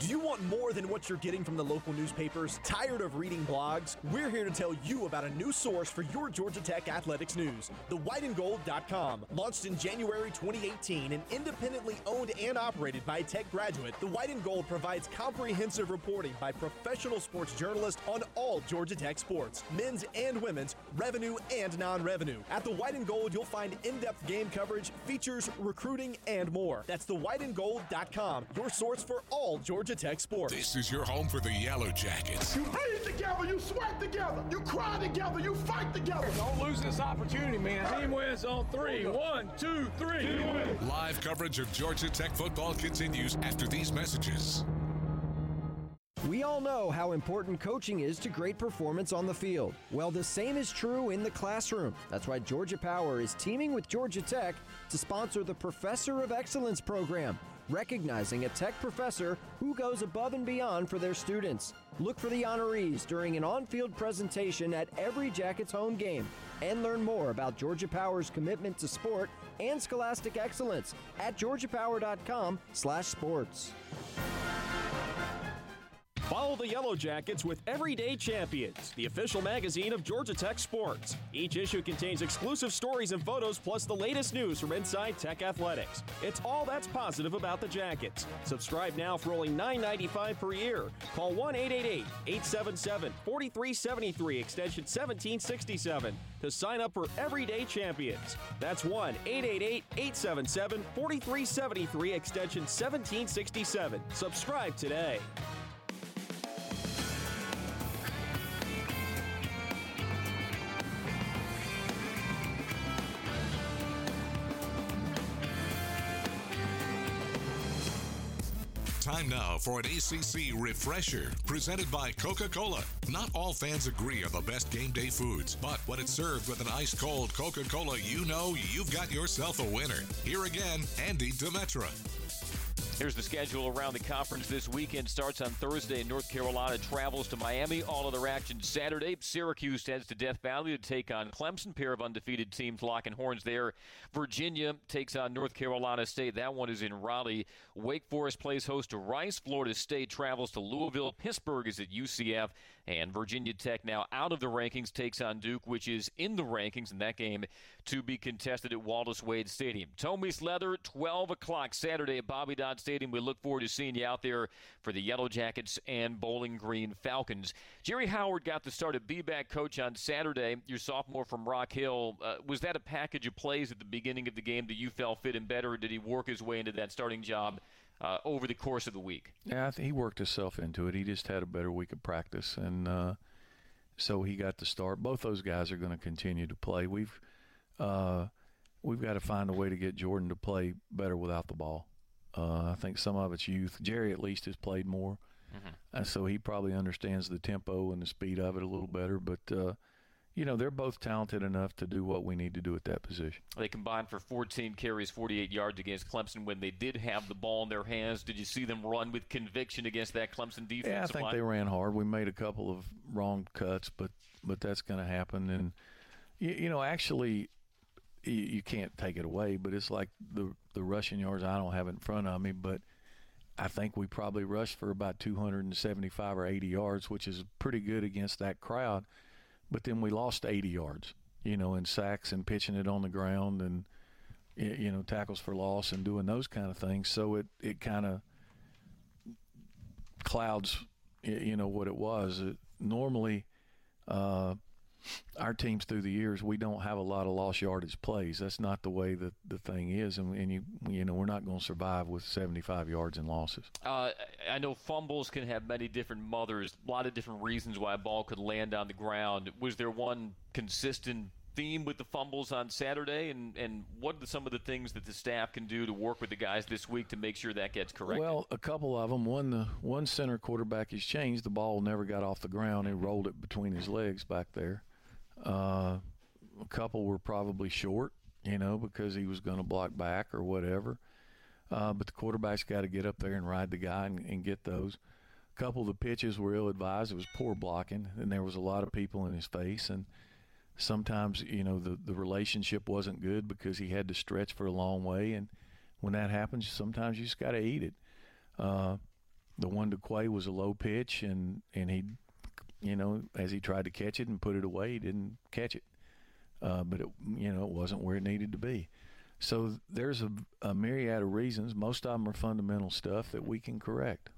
Do you want more than what you're getting from the local newspapers? Tired of reading blogs? We're here to tell you about a new source for your Georgia Tech athletics news. TheWhiteandGold.com. Launched in January 2018 and independently owned and operated by a Tech graduate, The White and Gold provides comprehensive reporting by professional sports journalists on all Georgia Tech sports, men's and women's, revenue and non-revenue. At The White and Gold, you'll find in-depth game coverage, features, recruiting, and more. That's TheWhiteandGold.com, your source for all Georgia Tech sports.
This is your home for the Yellow Jackets.
You bleed together, you sweat together, you cry together, you fight together.
Don't lose this opportunity, man. Team wins on three. One, two, three.
Live coverage of Georgia Tech football continues after these messages.
We all know how important coaching is to great performance on the field. Well, the same is true in the classroom. That's why Georgia Power is teaming with Georgia Tech to sponsor the Professor of Excellence program, recognizing a tech professor who goes above and beyond for their students. Look for the honorees during an on-field presentation at every Jackets home game and learn more about Georgia Power's commitment to sport and scholastic excellence at georgiapower.com/sports.
Follow the Yellow Jackets with Everyday Champions, the official magazine of Georgia Tech sports. Each issue contains exclusive stories and photos, plus the latest news from inside Tech athletics. It's all that's positive about the Jackets. Subscribe now for only $9.95 per year. Call 1 888 877 4373, extension 1767, to sign up for Everyday Champions. That's 1 888 877 4373, extension 1767. Subscribe today.
Time now for an ACC refresher presented by Coca Cola. Not all fans agree on the best game day foods, but when it's served with an ice cold Coca Cola, you know you've got yourself a winner. Here again, Andy Demetra.
Here's the schedule around the conference this weekend. Starts on Thursday. North Carolina travels to Miami. All other action Saturday. Syracuse heads to Death Valley to take on Clemson. Pair of undefeated teams locking horns there. Virginia takes on North Carolina State. That one is in Raleigh. Wake Forest plays host to Rice. Florida State travels to Louisville. Pittsburgh is at UCF. And Virginia Tech now out of the rankings takes on Duke, which is in the rankings, in that game to be contested at Wallace Wade Stadium. Tommy's Leather, 12 o'clock Saturday at Bobby Dodd Stadium. We look forward to seeing you out there for the Yellow Jackets and Bowling Green Falcons. Jerry Howard got the start of B-back coach on Saturday. Your sophomore from Rock Hill. Uh, was that a package of plays at the beginning of the game that you felt fit him better, or did he work his way into that starting job? Uh, over the course of the week.
Yeah, I think he worked himself into it. He just had a better week of practice, and uh, so he got the start. Both those guys are going to continue to play. We've uh, we've got to find a way to get Jordan to play better without the ball. Uh, I think some of it's youth. Jerry at least has played more, mm-hmm. and so he probably understands the tempo and the speed of it a little better. But uh, you know, they're both talented enough to do what we need to do at that position.
They combined for 14 carries, 48 yards against Clemson when they did have the ball in their hands. Did you see them run with conviction against that Clemson defense?
Yeah, I think
line?
they ran hard. We made a couple of wrong cuts, but but that's going to happen. And you, you know, actually, you, you can't take it away. But it's like the the rushing yards. I don't have in front of me, but I think we probably rushed for about 275 or 80 yards, which is pretty good against that crowd. But then we lost 80 yards, you know, in sacks and pitching it on the ground and you know tackles for loss and doing those kind of things. So it it kind of clouds, you know, what it was. It, normally, uh, our teams through the years, we don't have a lot of lost yardage plays. That's not the way that the thing is, and, and you you know we're not going to survive with 75 yards in losses.
Uh, I know fumbles can have many different mothers, a lot of different reasons why a ball could land on the ground. Was there one consistent theme with the fumbles on Saturday, and and what are some of the things that the staff can do to work with the guys this week to make sure that gets corrected?
Well, a couple of them. One, the one center quarterback has changed. The ball never got off the ground. He rolled it between his legs back there. Uh, a couple were probably short, you know, because he was going to block back or whatever. Uh, but the quarterback's got to get up there and ride the guy and, and get those. A couple of the pitches were ill advised. It was poor blocking, and there was a lot of people in his face. And sometimes, you know, the, the relationship wasn't good because he had to stretch for a long way. And when that happens, sometimes you just got to eat it. Uh, the one to Qua was a low pitch, and, and he you know, as he tried to catch it and put it away, he didn't catch it. Uh, but it, you know, it wasn't where it needed to be. So there's a, a, myriad of reasons. Most of them are fundamental stuff that we can correct.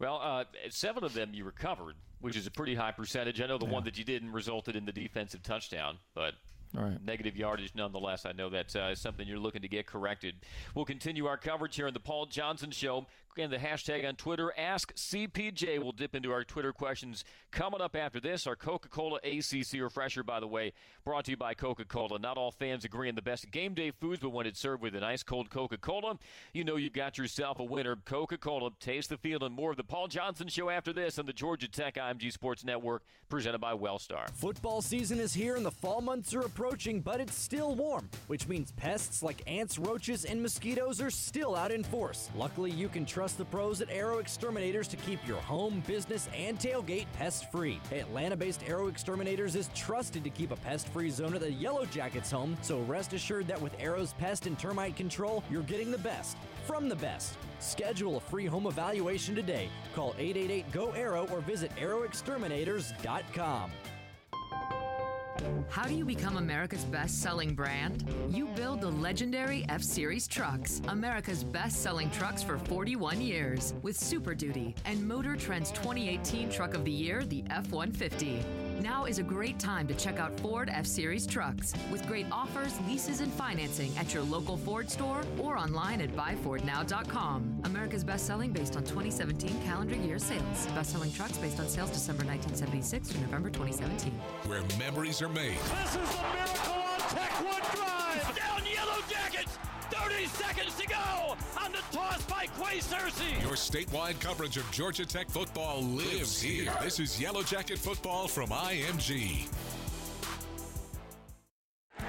Well, uh, seven of them you recovered, which is a pretty high percentage. I know the
yeah.
one that you didn't resulted in the defensive touchdown, but
Right.
Negative yardage, nonetheless. I know that's uh, something you're looking to get corrected. We'll continue our coverage here on the Paul Johnson Show. Again, the hashtag on Twitter, Ask CPJ. We'll dip into our Twitter questions coming up after this. Our Coca Cola ACC refresher, by the way, brought to you by Coca Cola. Not all fans agree on the best game day foods, but when it's served with an ice cold Coca Cola, you know you've got yourself a winner. Coca Cola. Taste the feeling. More of the Paul Johnson Show after this on the Georgia Tech IMG Sports Network, presented by Wellstar.
Football season is here and the fall months are approaching, but it's still warm, which means pests like ants, roaches, and mosquitoes are still out in force. Luckily, you can trust the pros at Arrow Exterminators to keep your home, business, and tailgate pest free. Atlanta based Arrow Exterminators is trusted to keep a pest free zone at the Yellow Jackets home, so rest assured that with Arrow's pest and termite control, you're getting the best from the best. Schedule a free home evaluation today. Call 888 GO ARROW or visit arrowexterminators.com.
How do you become America's best selling brand? You build the legendary F Series trucks, America's best selling trucks for 41 years, with Super Duty and Motor Trend's 2018 Truck of the Year, the F 150. Now is a great time to check out Ford F Series trucks with great offers, leases, and financing at your local Ford store or online at buyfordnow.com. America's best selling based on 2017 calendar year sales. Best selling trucks based on sales December 1976 to November 2017.
Where memories are made.
This is the miracle on Tech One Drive. Down Yellow Jackets. 30 seconds to go on the toss by Qua Searcy.
Your statewide coverage of Georgia Tech football lives here. This is Yellow Jacket football from IMG.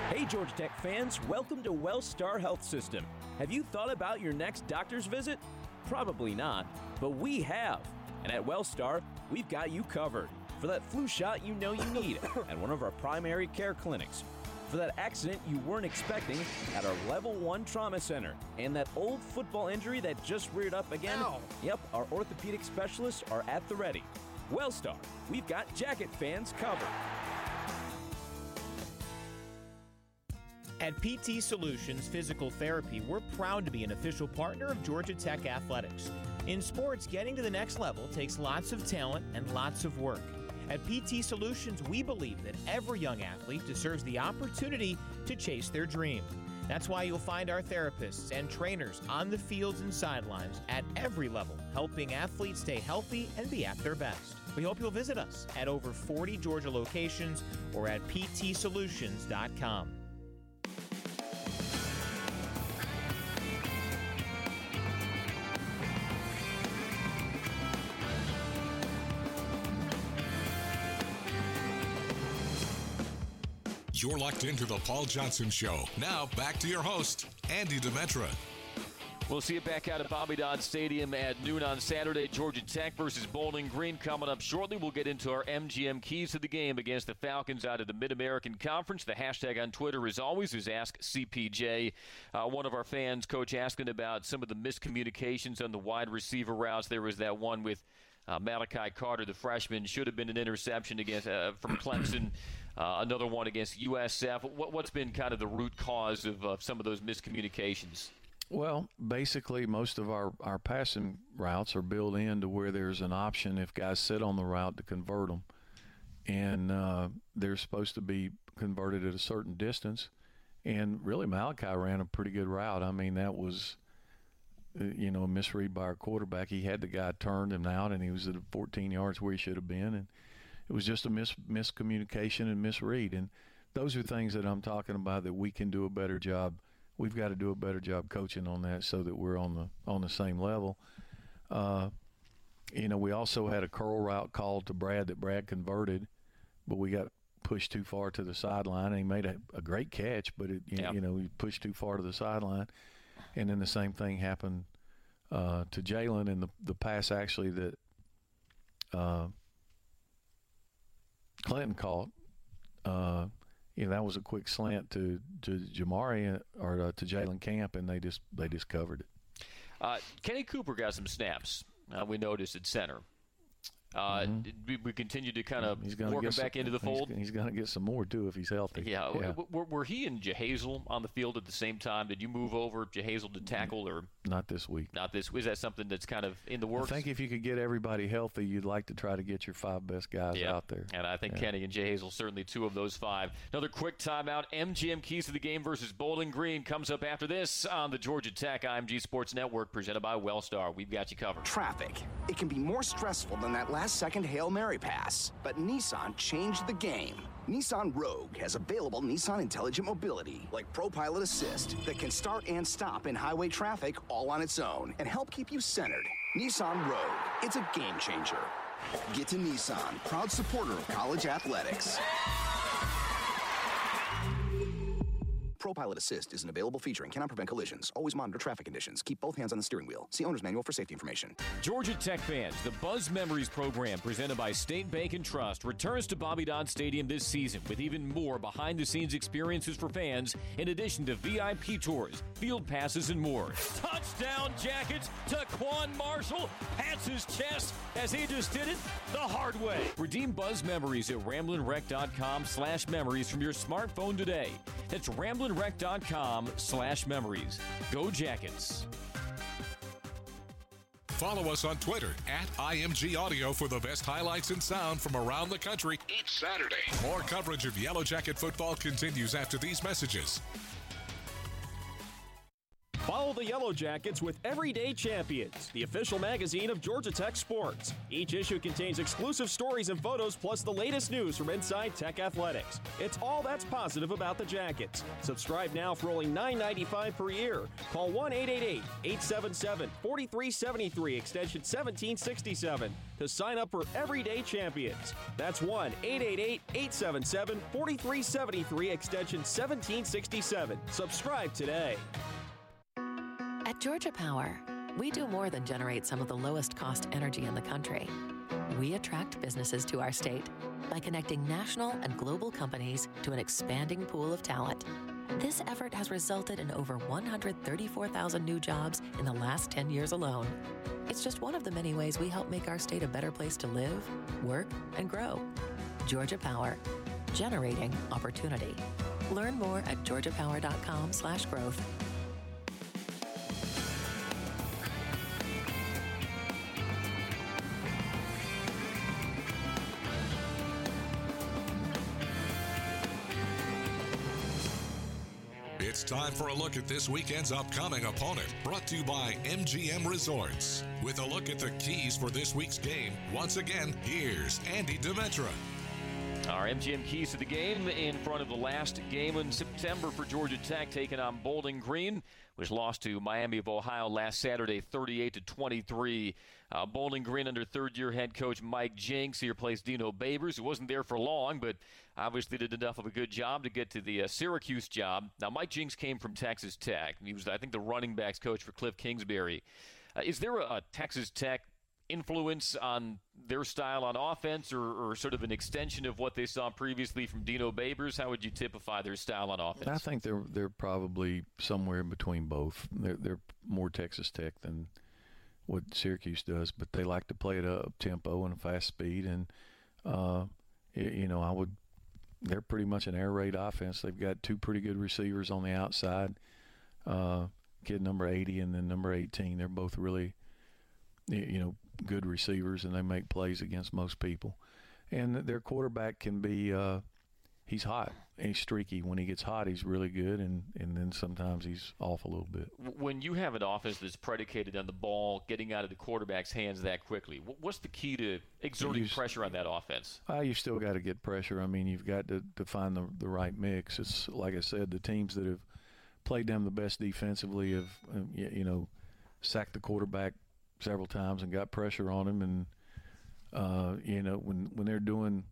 Hey, Georgia Tech fans, welcome to Wellstar Health System. Have you thought about your next doctor's visit? Probably not, but we have. And at Wellstar, we've got you covered for that flu shot you know you need at one of our primary care clinics, for that accident you weren't expecting at our level one trauma center, and that old football injury that just reared up again.
Ow.
Yep, our orthopedic specialists are at the ready. Wellstar, we've got jacket fans covered.
At PT Solutions Physical Therapy, we're proud to be an official partner of Georgia Tech Athletics. In sports, getting to the next level takes lots of talent and lots of work. At PT Solutions, we believe that every young athlete deserves the opportunity to chase their dream. That's why you'll find our therapists and trainers on the fields and sidelines at every level, helping athletes stay healthy and be at their best. We hope you'll visit us at over 40 Georgia locations or at ptsolutions.com.
You're locked into the Paul Johnson Show. Now, back to your host, Andy Demetra.
We'll see you back out at Bobby Dodd Stadium at noon on Saturday. Georgia Tech versus Bowling Green coming up shortly. We'll get into our MGM keys to the game against the Falcons out of the Mid American Conference. The hashtag on Twitter, as always, is AskCPJ. Uh, one of our fans, Coach, asking about some of the miscommunications on the wide receiver routes. There was that one with uh, Malachi Carter, the freshman, should have been an interception against uh, from Clemson. Uh, another one against USF. What, has been kind of the root cause of some of those miscommunications?
Well, basically, most of our, our passing routes are built in to where there's an option if guys sit on the route to convert them. And uh, they're supposed to be converted at a certain distance. And really, Malachi ran a pretty good route. I mean, that was, uh, you know, a misread by our quarterback. He had the guy turned him out, and he was at 14 yards where he should have been. And it was just a mis- miscommunication and misread. And those are things that I'm talking about that we can do a better job – we've got to do a better job coaching on that so that we're on the on the same level. Uh, you know, we also had a curl route called to Brad that Brad converted, but we got pushed too far to the sideline. And he made a, a great catch, but it, you, you know, he pushed too far to the sideline. And then the same thing happened uh, to Jalen, and the the pass actually that uh, Clinton caught. Uh, you know, that was a quick slant to to Zamari uh, or uh, to Jalen Camp, and they just they just covered it.
Uh, Kenny Cooper got some snaps. Uh, we noticed at center. Uh, mm-hmm. we, we, continue to kind of work him back into the fold.
He's, he's going to get some more too if he's healthy.
Yeah. yeah. Were, were, he and Jahaziel on the field at the same time? Did you move over Jahaziel to tackle or
not this week?
Not this. Is that something that's kind of in the works?
I think if you could get everybody healthy, you'd like to try to get your five best guys
yeah.
out there.
And I think yeah. Kenny and Jahaziel certainly two of those five. Another quick timeout. MGM keys to the game versus Bowling Green comes up after this on the Georgia Tech IMG Sports Network, presented by Wellstar. We've got you covered.
Traffic. It can be more stressful than that last second hail Mary pass. But Nissan changed the game. Nissan Rogue has available Nissan intelligent mobility, like ProPilot Assist, that can start and stop in highway traffic all on its own and help keep you centered. Nissan Rogue, it's a game changer. Get to Nissan, proud supporter of college athletics. ProPilot Assist is an available feature and cannot prevent collisions. Always monitor traffic conditions. Keep both hands on the steering wheel. See owner's manual for safety information.
Georgia Tech fans, the Buzz Memories program presented by State Bank and Trust returns to Bobby Dodd Stadium this season with even more behind-the-scenes experiences for fans, in addition to VIP tours, field passes, and more. Touchdown jackets TaQuon Marshall pats his chest as he just did it the hard way. Redeem Buzz Memories at ramblinwreck.com slash memories from your smartphone today. That's Ramblin' ramblinwreck.com slash memories. Go Jackets.
Follow us on Twitter at IMG Audio for the best highlights and sound from around the country each Saturday. More coverage of Yellow Jacket football continues after these messages.
Follow the Yellow Jackets with Everyday Champions, the official magazine of Georgia Tech sports. Each issue contains exclusive stories and photos, plus the latest news from inside Tech athletics. It's all that's positive about the Jackets. Subscribe now for only $9.95 per year. Call 1 888 877 4373, extension 1767, to sign up for Everyday Champions. That's 1 888 877 4373, extension 1767. Subscribe today.
At Georgia Power, we do more than generate some of the lowest cost energy in the country. We attract businesses to our state by connecting national and global companies to an expanding pool of talent. This effort has resulted in over 134,000 new jobs in the last 10 years alone. It's just one of the many ways we help make our state a better place to live, work, and grow. Georgia Power, generating opportunity. Learn more at georgiapower.com/growth.
time for a look at this weekend's upcoming opponent, brought to you by MGM Resorts. With a look at the keys for this week's game, once again, here's Andy Demetra.
Our MGM keys to the game in front of the last game in September for Georgia Tech, taking on Bowling Green, which lost to Miami of Ohio last Saturday, 38 to 23. Uh, Bowling Green under third-year head coach Mike Jinks here plays Dino Babers, who wasn't there for long, but obviously did enough of a good job to get to the uh, Syracuse job. Now, Mike Jinks came from Texas Tech. He was, I think, the running backs coach for Cliff Kingsbury. Uh, is there a, a Texas Tech influence on their style on offense or, or, sort of an extension of what they saw previously from Dino Babers? How would you typify their style on offense?
I think they're they're probably somewhere in between both. They're, they're more Texas Tech than what Syracuse does, but they like to play at up tempo and fast speed. And uh, you know, I would. They're pretty much an air raid offense. They've got two pretty good receivers on the outside. Uh, kid number 80 and then number 18. They're both really, you know, good receivers and they make plays against most people. And their quarterback can be uh, he's hot. He's streaky. When he gets hot, he's really good, and, and then sometimes he's off a little bit.
When you have an offense that's predicated on the ball getting out of the quarterback's hands that quickly, what's the key to exerting you, pressure on that offense?
Uh, you still got to get pressure. I mean, you've got to, to find the, the right mix. It's like I said, the teams that have played them the best defensively have, um, you know, sacked the quarterback several times and got pressure on him. And uh, you know, when when they're doing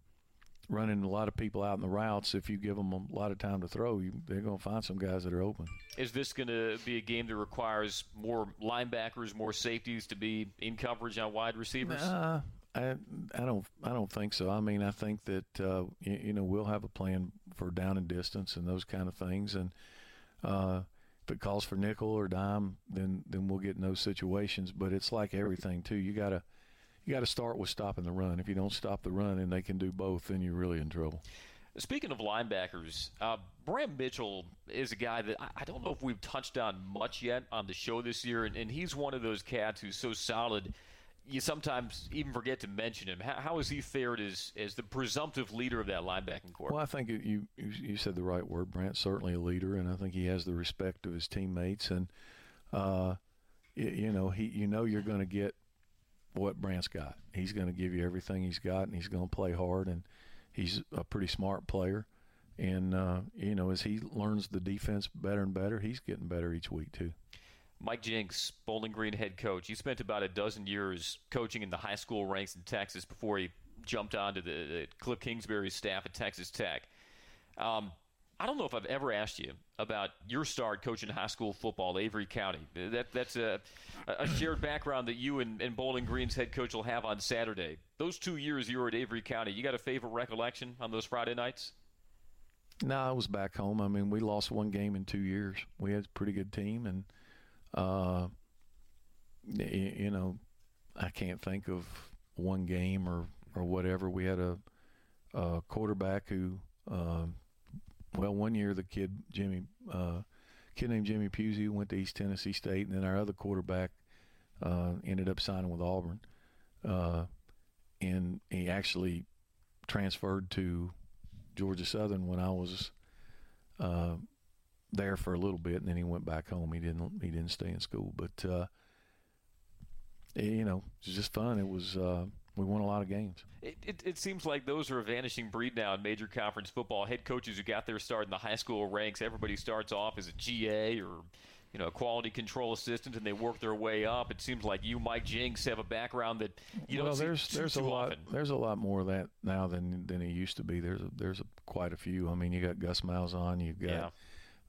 running a lot of people out in the routes, if you give them a lot of time to throw, you, they're going to find some guys that are open.
Is this going to be a game that requires more linebackers, more safeties to be in coverage on wide receivers?
Nah, I I don't I don't think so. I mean, I think that uh, you, you, know we'll have a plan for down and distance and those kind of things, and uh, if it calls for nickel or dime, then then we'll get in those situations. But it's like everything too. You gotta you got to start with stopping the run. If you don't stop the run and they can do both, then you're really in trouble.
Speaking of linebackers, uh, Brant Mitchell is a guy that I, I, don't know if we've touched on much yet on the show this year, and, and he's one of those cats who's so solid you sometimes even forget to mention him. How, has he fared as, as the presumptive leader of that linebacking corps?
Well, I think you you said the right word, Brant. Certainly a leader, and I think he has the respect of his teammates. And uh, you, you know, he you know you're going to get what Brant's got. He's going to give you everything he's got, and he's going to play hard. And he's a pretty smart player. And uh, you know, as he learns the defense better and better, he's getting better each week too.
Mike Jinks, Bowling Green head coach. He spent about a dozen years coaching in the high school ranks in Texas before he jumped onto the, the Cliff Kingsbury staff at Texas Tech. Um, I don't know if I've ever asked you about your start coaching high school football, Avery County. That, that's a, a shared background that you and, and Bowling Green's head coach will have on Saturday. Those two years you were at Avery County, you got a favorite recollection on those Friday nights?
No, I was back home. I mean, we lost one game in two years. We had a pretty good team, and – uh, you know, I can't think of one game or, or whatever. We had a, a quarterback who, uh, well, one year the kid Jimmy, uh, kid named Jimmy Pusey went to East Tennessee State, and then our other quarterback uh, ended up signing with Auburn, uh, and he actually transferred to Georgia Southern when I was uh, there for a little bit, and then he went back home. He didn't he didn't stay in school, but uh, you know, it was just fun. It was. Uh, we won a lot of games.
It, it, it, seems like those are a vanishing breed now in major conference football. Head coaches who got their start in the high school ranks, everybody starts off as a GA or you know a quality control assistant, and they work their way up. It seems like you, Mike Jinks, have a background that you
well,
don't
there's,
see
there's
too,
a lot
often.
there's a lot more of that now than than it used to be. There's a, there's a, quite a few. I mean, you got Gus Malzahn, you've got.
Yeah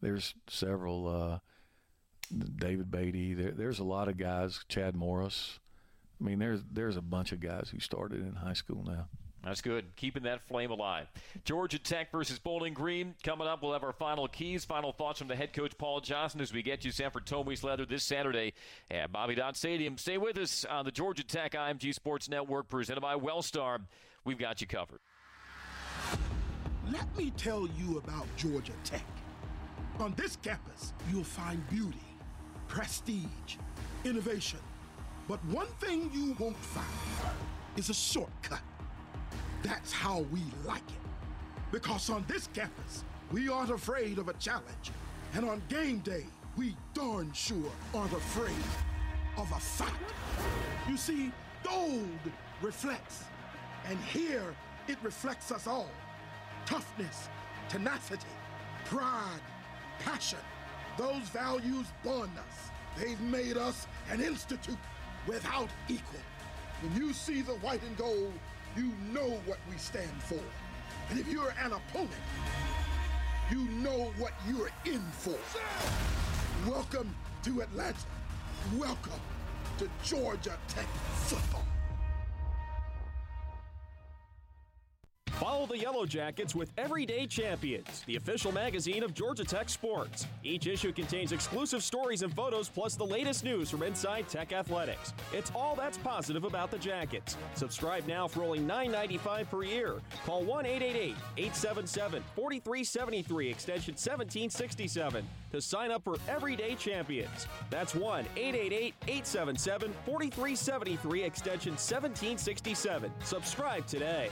there's several. Uh, David Beaty. There, there's a lot of guys. Chad Morris. I mean, there's there's a bunch of guys who started in high school now.
That's good. Keeping that flame alive. Georgia Tech versus Bowling Green. Coming up, we'll have our final keys, final thoughts from the head coach, Paul Johnson, as we get you Sanford Tomies Leather this Saturday at Bobby Dodd Stadium. Stay with us on the Georgia Tech IMG Sports Network, presented by Wellstar. We've got you covered.
Let me tell you about Georgia Tech. On this campus, you'll find beauty, prestige, innovation. But one thing you won't find is a shortcut. That's how we like it. Because on this campus, we aren't afraid of a challenge. And on game day, we darn sure aren't afraid of a fight. You see, gold reflects. And here, it reflects us all toughness, tenacity, pride, passion. Those values bond us. They've made us an institute without equal. When you see the white and gold, you know what we stand for. And if you're an opponent, you know what you're in for. Welcome to Atlanta. Welcome to Georgia Tech football.
Follow the Yellow Jackets with Everyday Champions, the official magazine of Georgia Tech sports. Each issue contains exclusive stories and photos, plus the latest news from inside Tech athletics. It's all that's positive about the Jackets. Subscribe now for only $9.95 per year. Call 1 888 877 4373, extension 1767, to sign up for Everyday Champions. That's 1 888 877 4373, extension 1767. Subscribe today.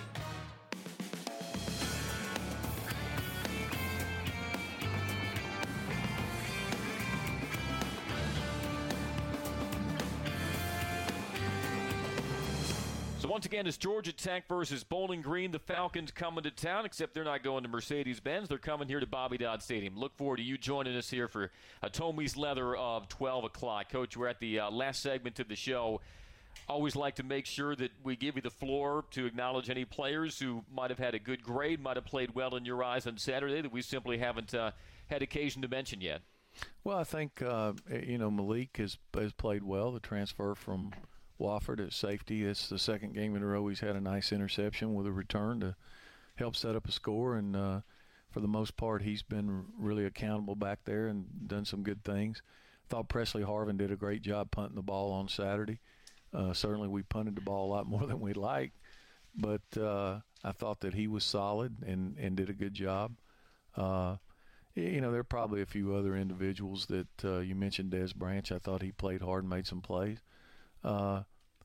Once again, it's Georgia Tech versus Bowling Green. The Falcons coming to town, except they're not going to Mercedes-Benz. They're coming here to Bobby Dodd Stadium. Look forward to you joining us here for a Tommy's Leather of 12 o'clock. Coach, we're at the uh, last segment of the show. Always like to make sure that we give you the floor to acknowledge any players who might have had a good grade, might have played well in your eyes on Saturday that we simply haven't uh, had occasion to mention yet.
Well, I think uh, you know Malik has has played well. The transfer from Wofford at safety. It's the second game in a row he's had a nice interception with a return to help set up a score. And uh, for the most part, he's been really accountable back there and done some good things. I thought Presley Harvin did a great job punting the ball on Saturday. Uh, certainly, we punted the ball a lot more than we liked, but uh, I thought that he was solid and, and did a good job. Uh, you know, there are probably a few other individuals that uh, you mentioned. Des Branch, I thought he played hard and made some plays. Uh,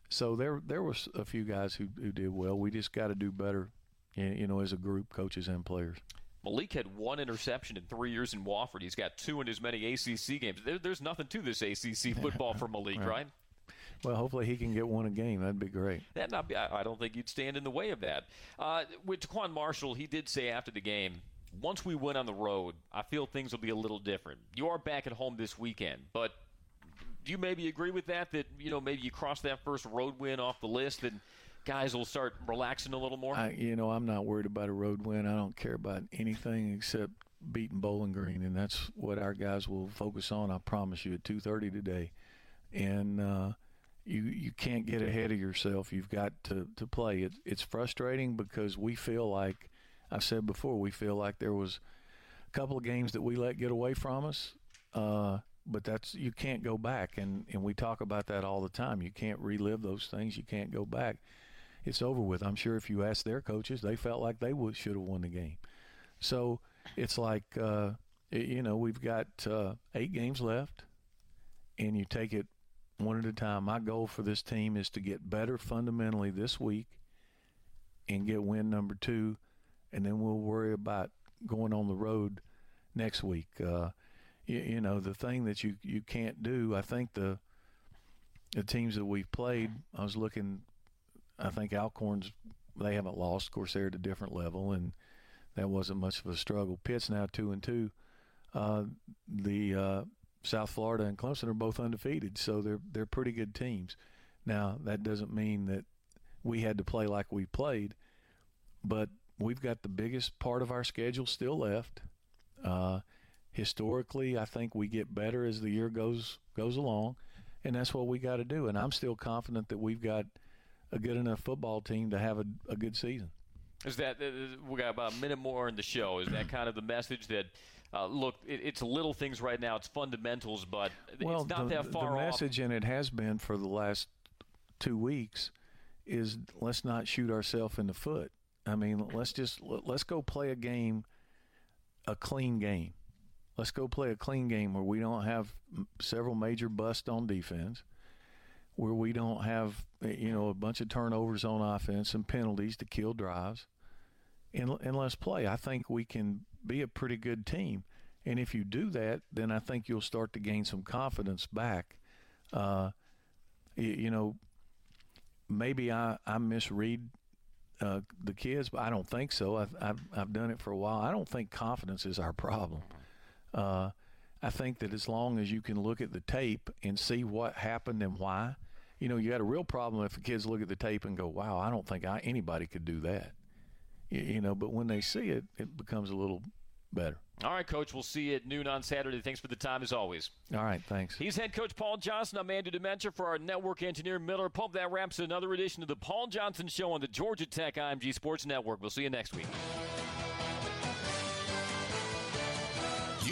so there there was a few guys who, who did well. We just got to do better, you know, as a group, coaches and players.
Malik had one interception in three years in Wofford. He's got two in as many ACC games. There, there's nothing to this ACC football for Malik, right. right?
Well, hopefully he can get one a game. That'd be great.
That not be, I don't think you'd stand in the way of that. Uh, with TaQuon Marshall, he did say after the game, once we went on the road, I feel things will be a little different. You are back at home this weekend, but do you maybe agree with that? That you know maybe you cross that first road win off the list, and guys will start relaxing a little more.
I, you know, I'm not worried about a road win. I don't care about anything except beating Bowling Green, and that's what our guys will focus on. I promise you at 2:30 today, and. Uh, you you can't get ahead of yourself. You've got to to play. It, it's frustrating because we feel like I've said before. We feel like there was a couple of games that we let get away from us. Uh, but that's you can't go back. And and we talk about that all the time. You can't relive those things. You can't go back. It's over with. I'm sure if you ask their coaches they felt like they would should have won the game. So it's like uh, it, you know we've got uh, eight games left and you take it one at a time. My goal for this team is to get better fundamentally this week and get win number two and then we'll worry about going on the road next week. Uh, you, you know the thing that you you can't do. I think the the teams that we've played, I was looking. I think Alcorn's they haven't lost. Of course, they're at a different level, and that wasn't much of a struggle. Pitt's now two and two. Uh, the uh, South Florida and Clemson are both undefeated, so they're they're pretty good teams. Now that doesn't mean that we had to play like we played, but we've got the biggest part of our schedule still left. Uh, historically, I think we get better as the year goes goes along, and that's what we got to do. And I'm still confident that we've got a good enough football team to have a, a good season.
Is that we got about a minute more in the show? Is that kind of the message that? Uh, look, it, it's little things right now. It's fundamentals, but
well,
it's not
the,
that far
the message,
off.
and it has been for the last two weeks, is let's not shoot ourselves in the foot. I mean, let's just let's go play a game, a clean game. Let's go play a clean game where we don't have several major busts on defense, where we don't have you know a bunch of turnovers on offense and penalties to kill drives, and and let's play. I think we can be a pretty good team, and if you do that, then I think you'll start to gain some confidence back. Uh, you, you know, maybe I I misread uh, the kids, but I don't think so. I've, I've, I've done it for a while. I don't think confidence is our problem. Uh, I think that as long as you can look at the tape and see what happened and why, you know, you got a real problem if the kids look at the tape and go, "Wow, I don't think I, anybody could do that." You, you know, but when they see it, it becomes a little better.
All right, Coach. We'll see you at noon on Saturday. Thanks for the time, as always.
All right, thanks.
He's head coach Paul Johnson. I'm Andy Demetra for our network engineer Miller Pope. That wraps another edition of the Paul Johnson Show on the Georgia Tech IMG Sports Network. We'll see you next week.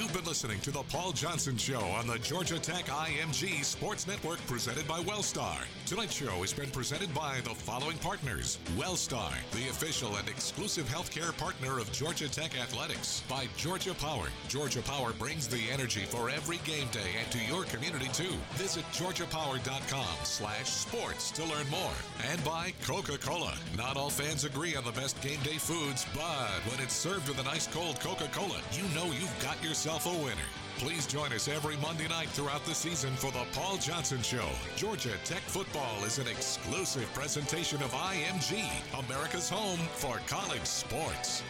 You've been listening to the Paul Johnson Show on the Georgia Tech IMG Sports Network presented by Wellstar. Tonight's show has been presented by the following partners Wellstar, the official and exclusive healthcare partner of Georgia Tech Athletics. By Georgia Power. Georgia Power brings the energy for every game day and to your community too. Visit georgiapower.com slash sports to learn more. And by Coca-Cola. Not all fans agree on the best game day foods, but when it's served with an ice cold Coca-Cola, you know you've got yourself a winner. Please join us every Monday night throughout the season for the Paul Johnson Show. Georgia Tech football is an exclusive presentation of IMG, America's home for college sports.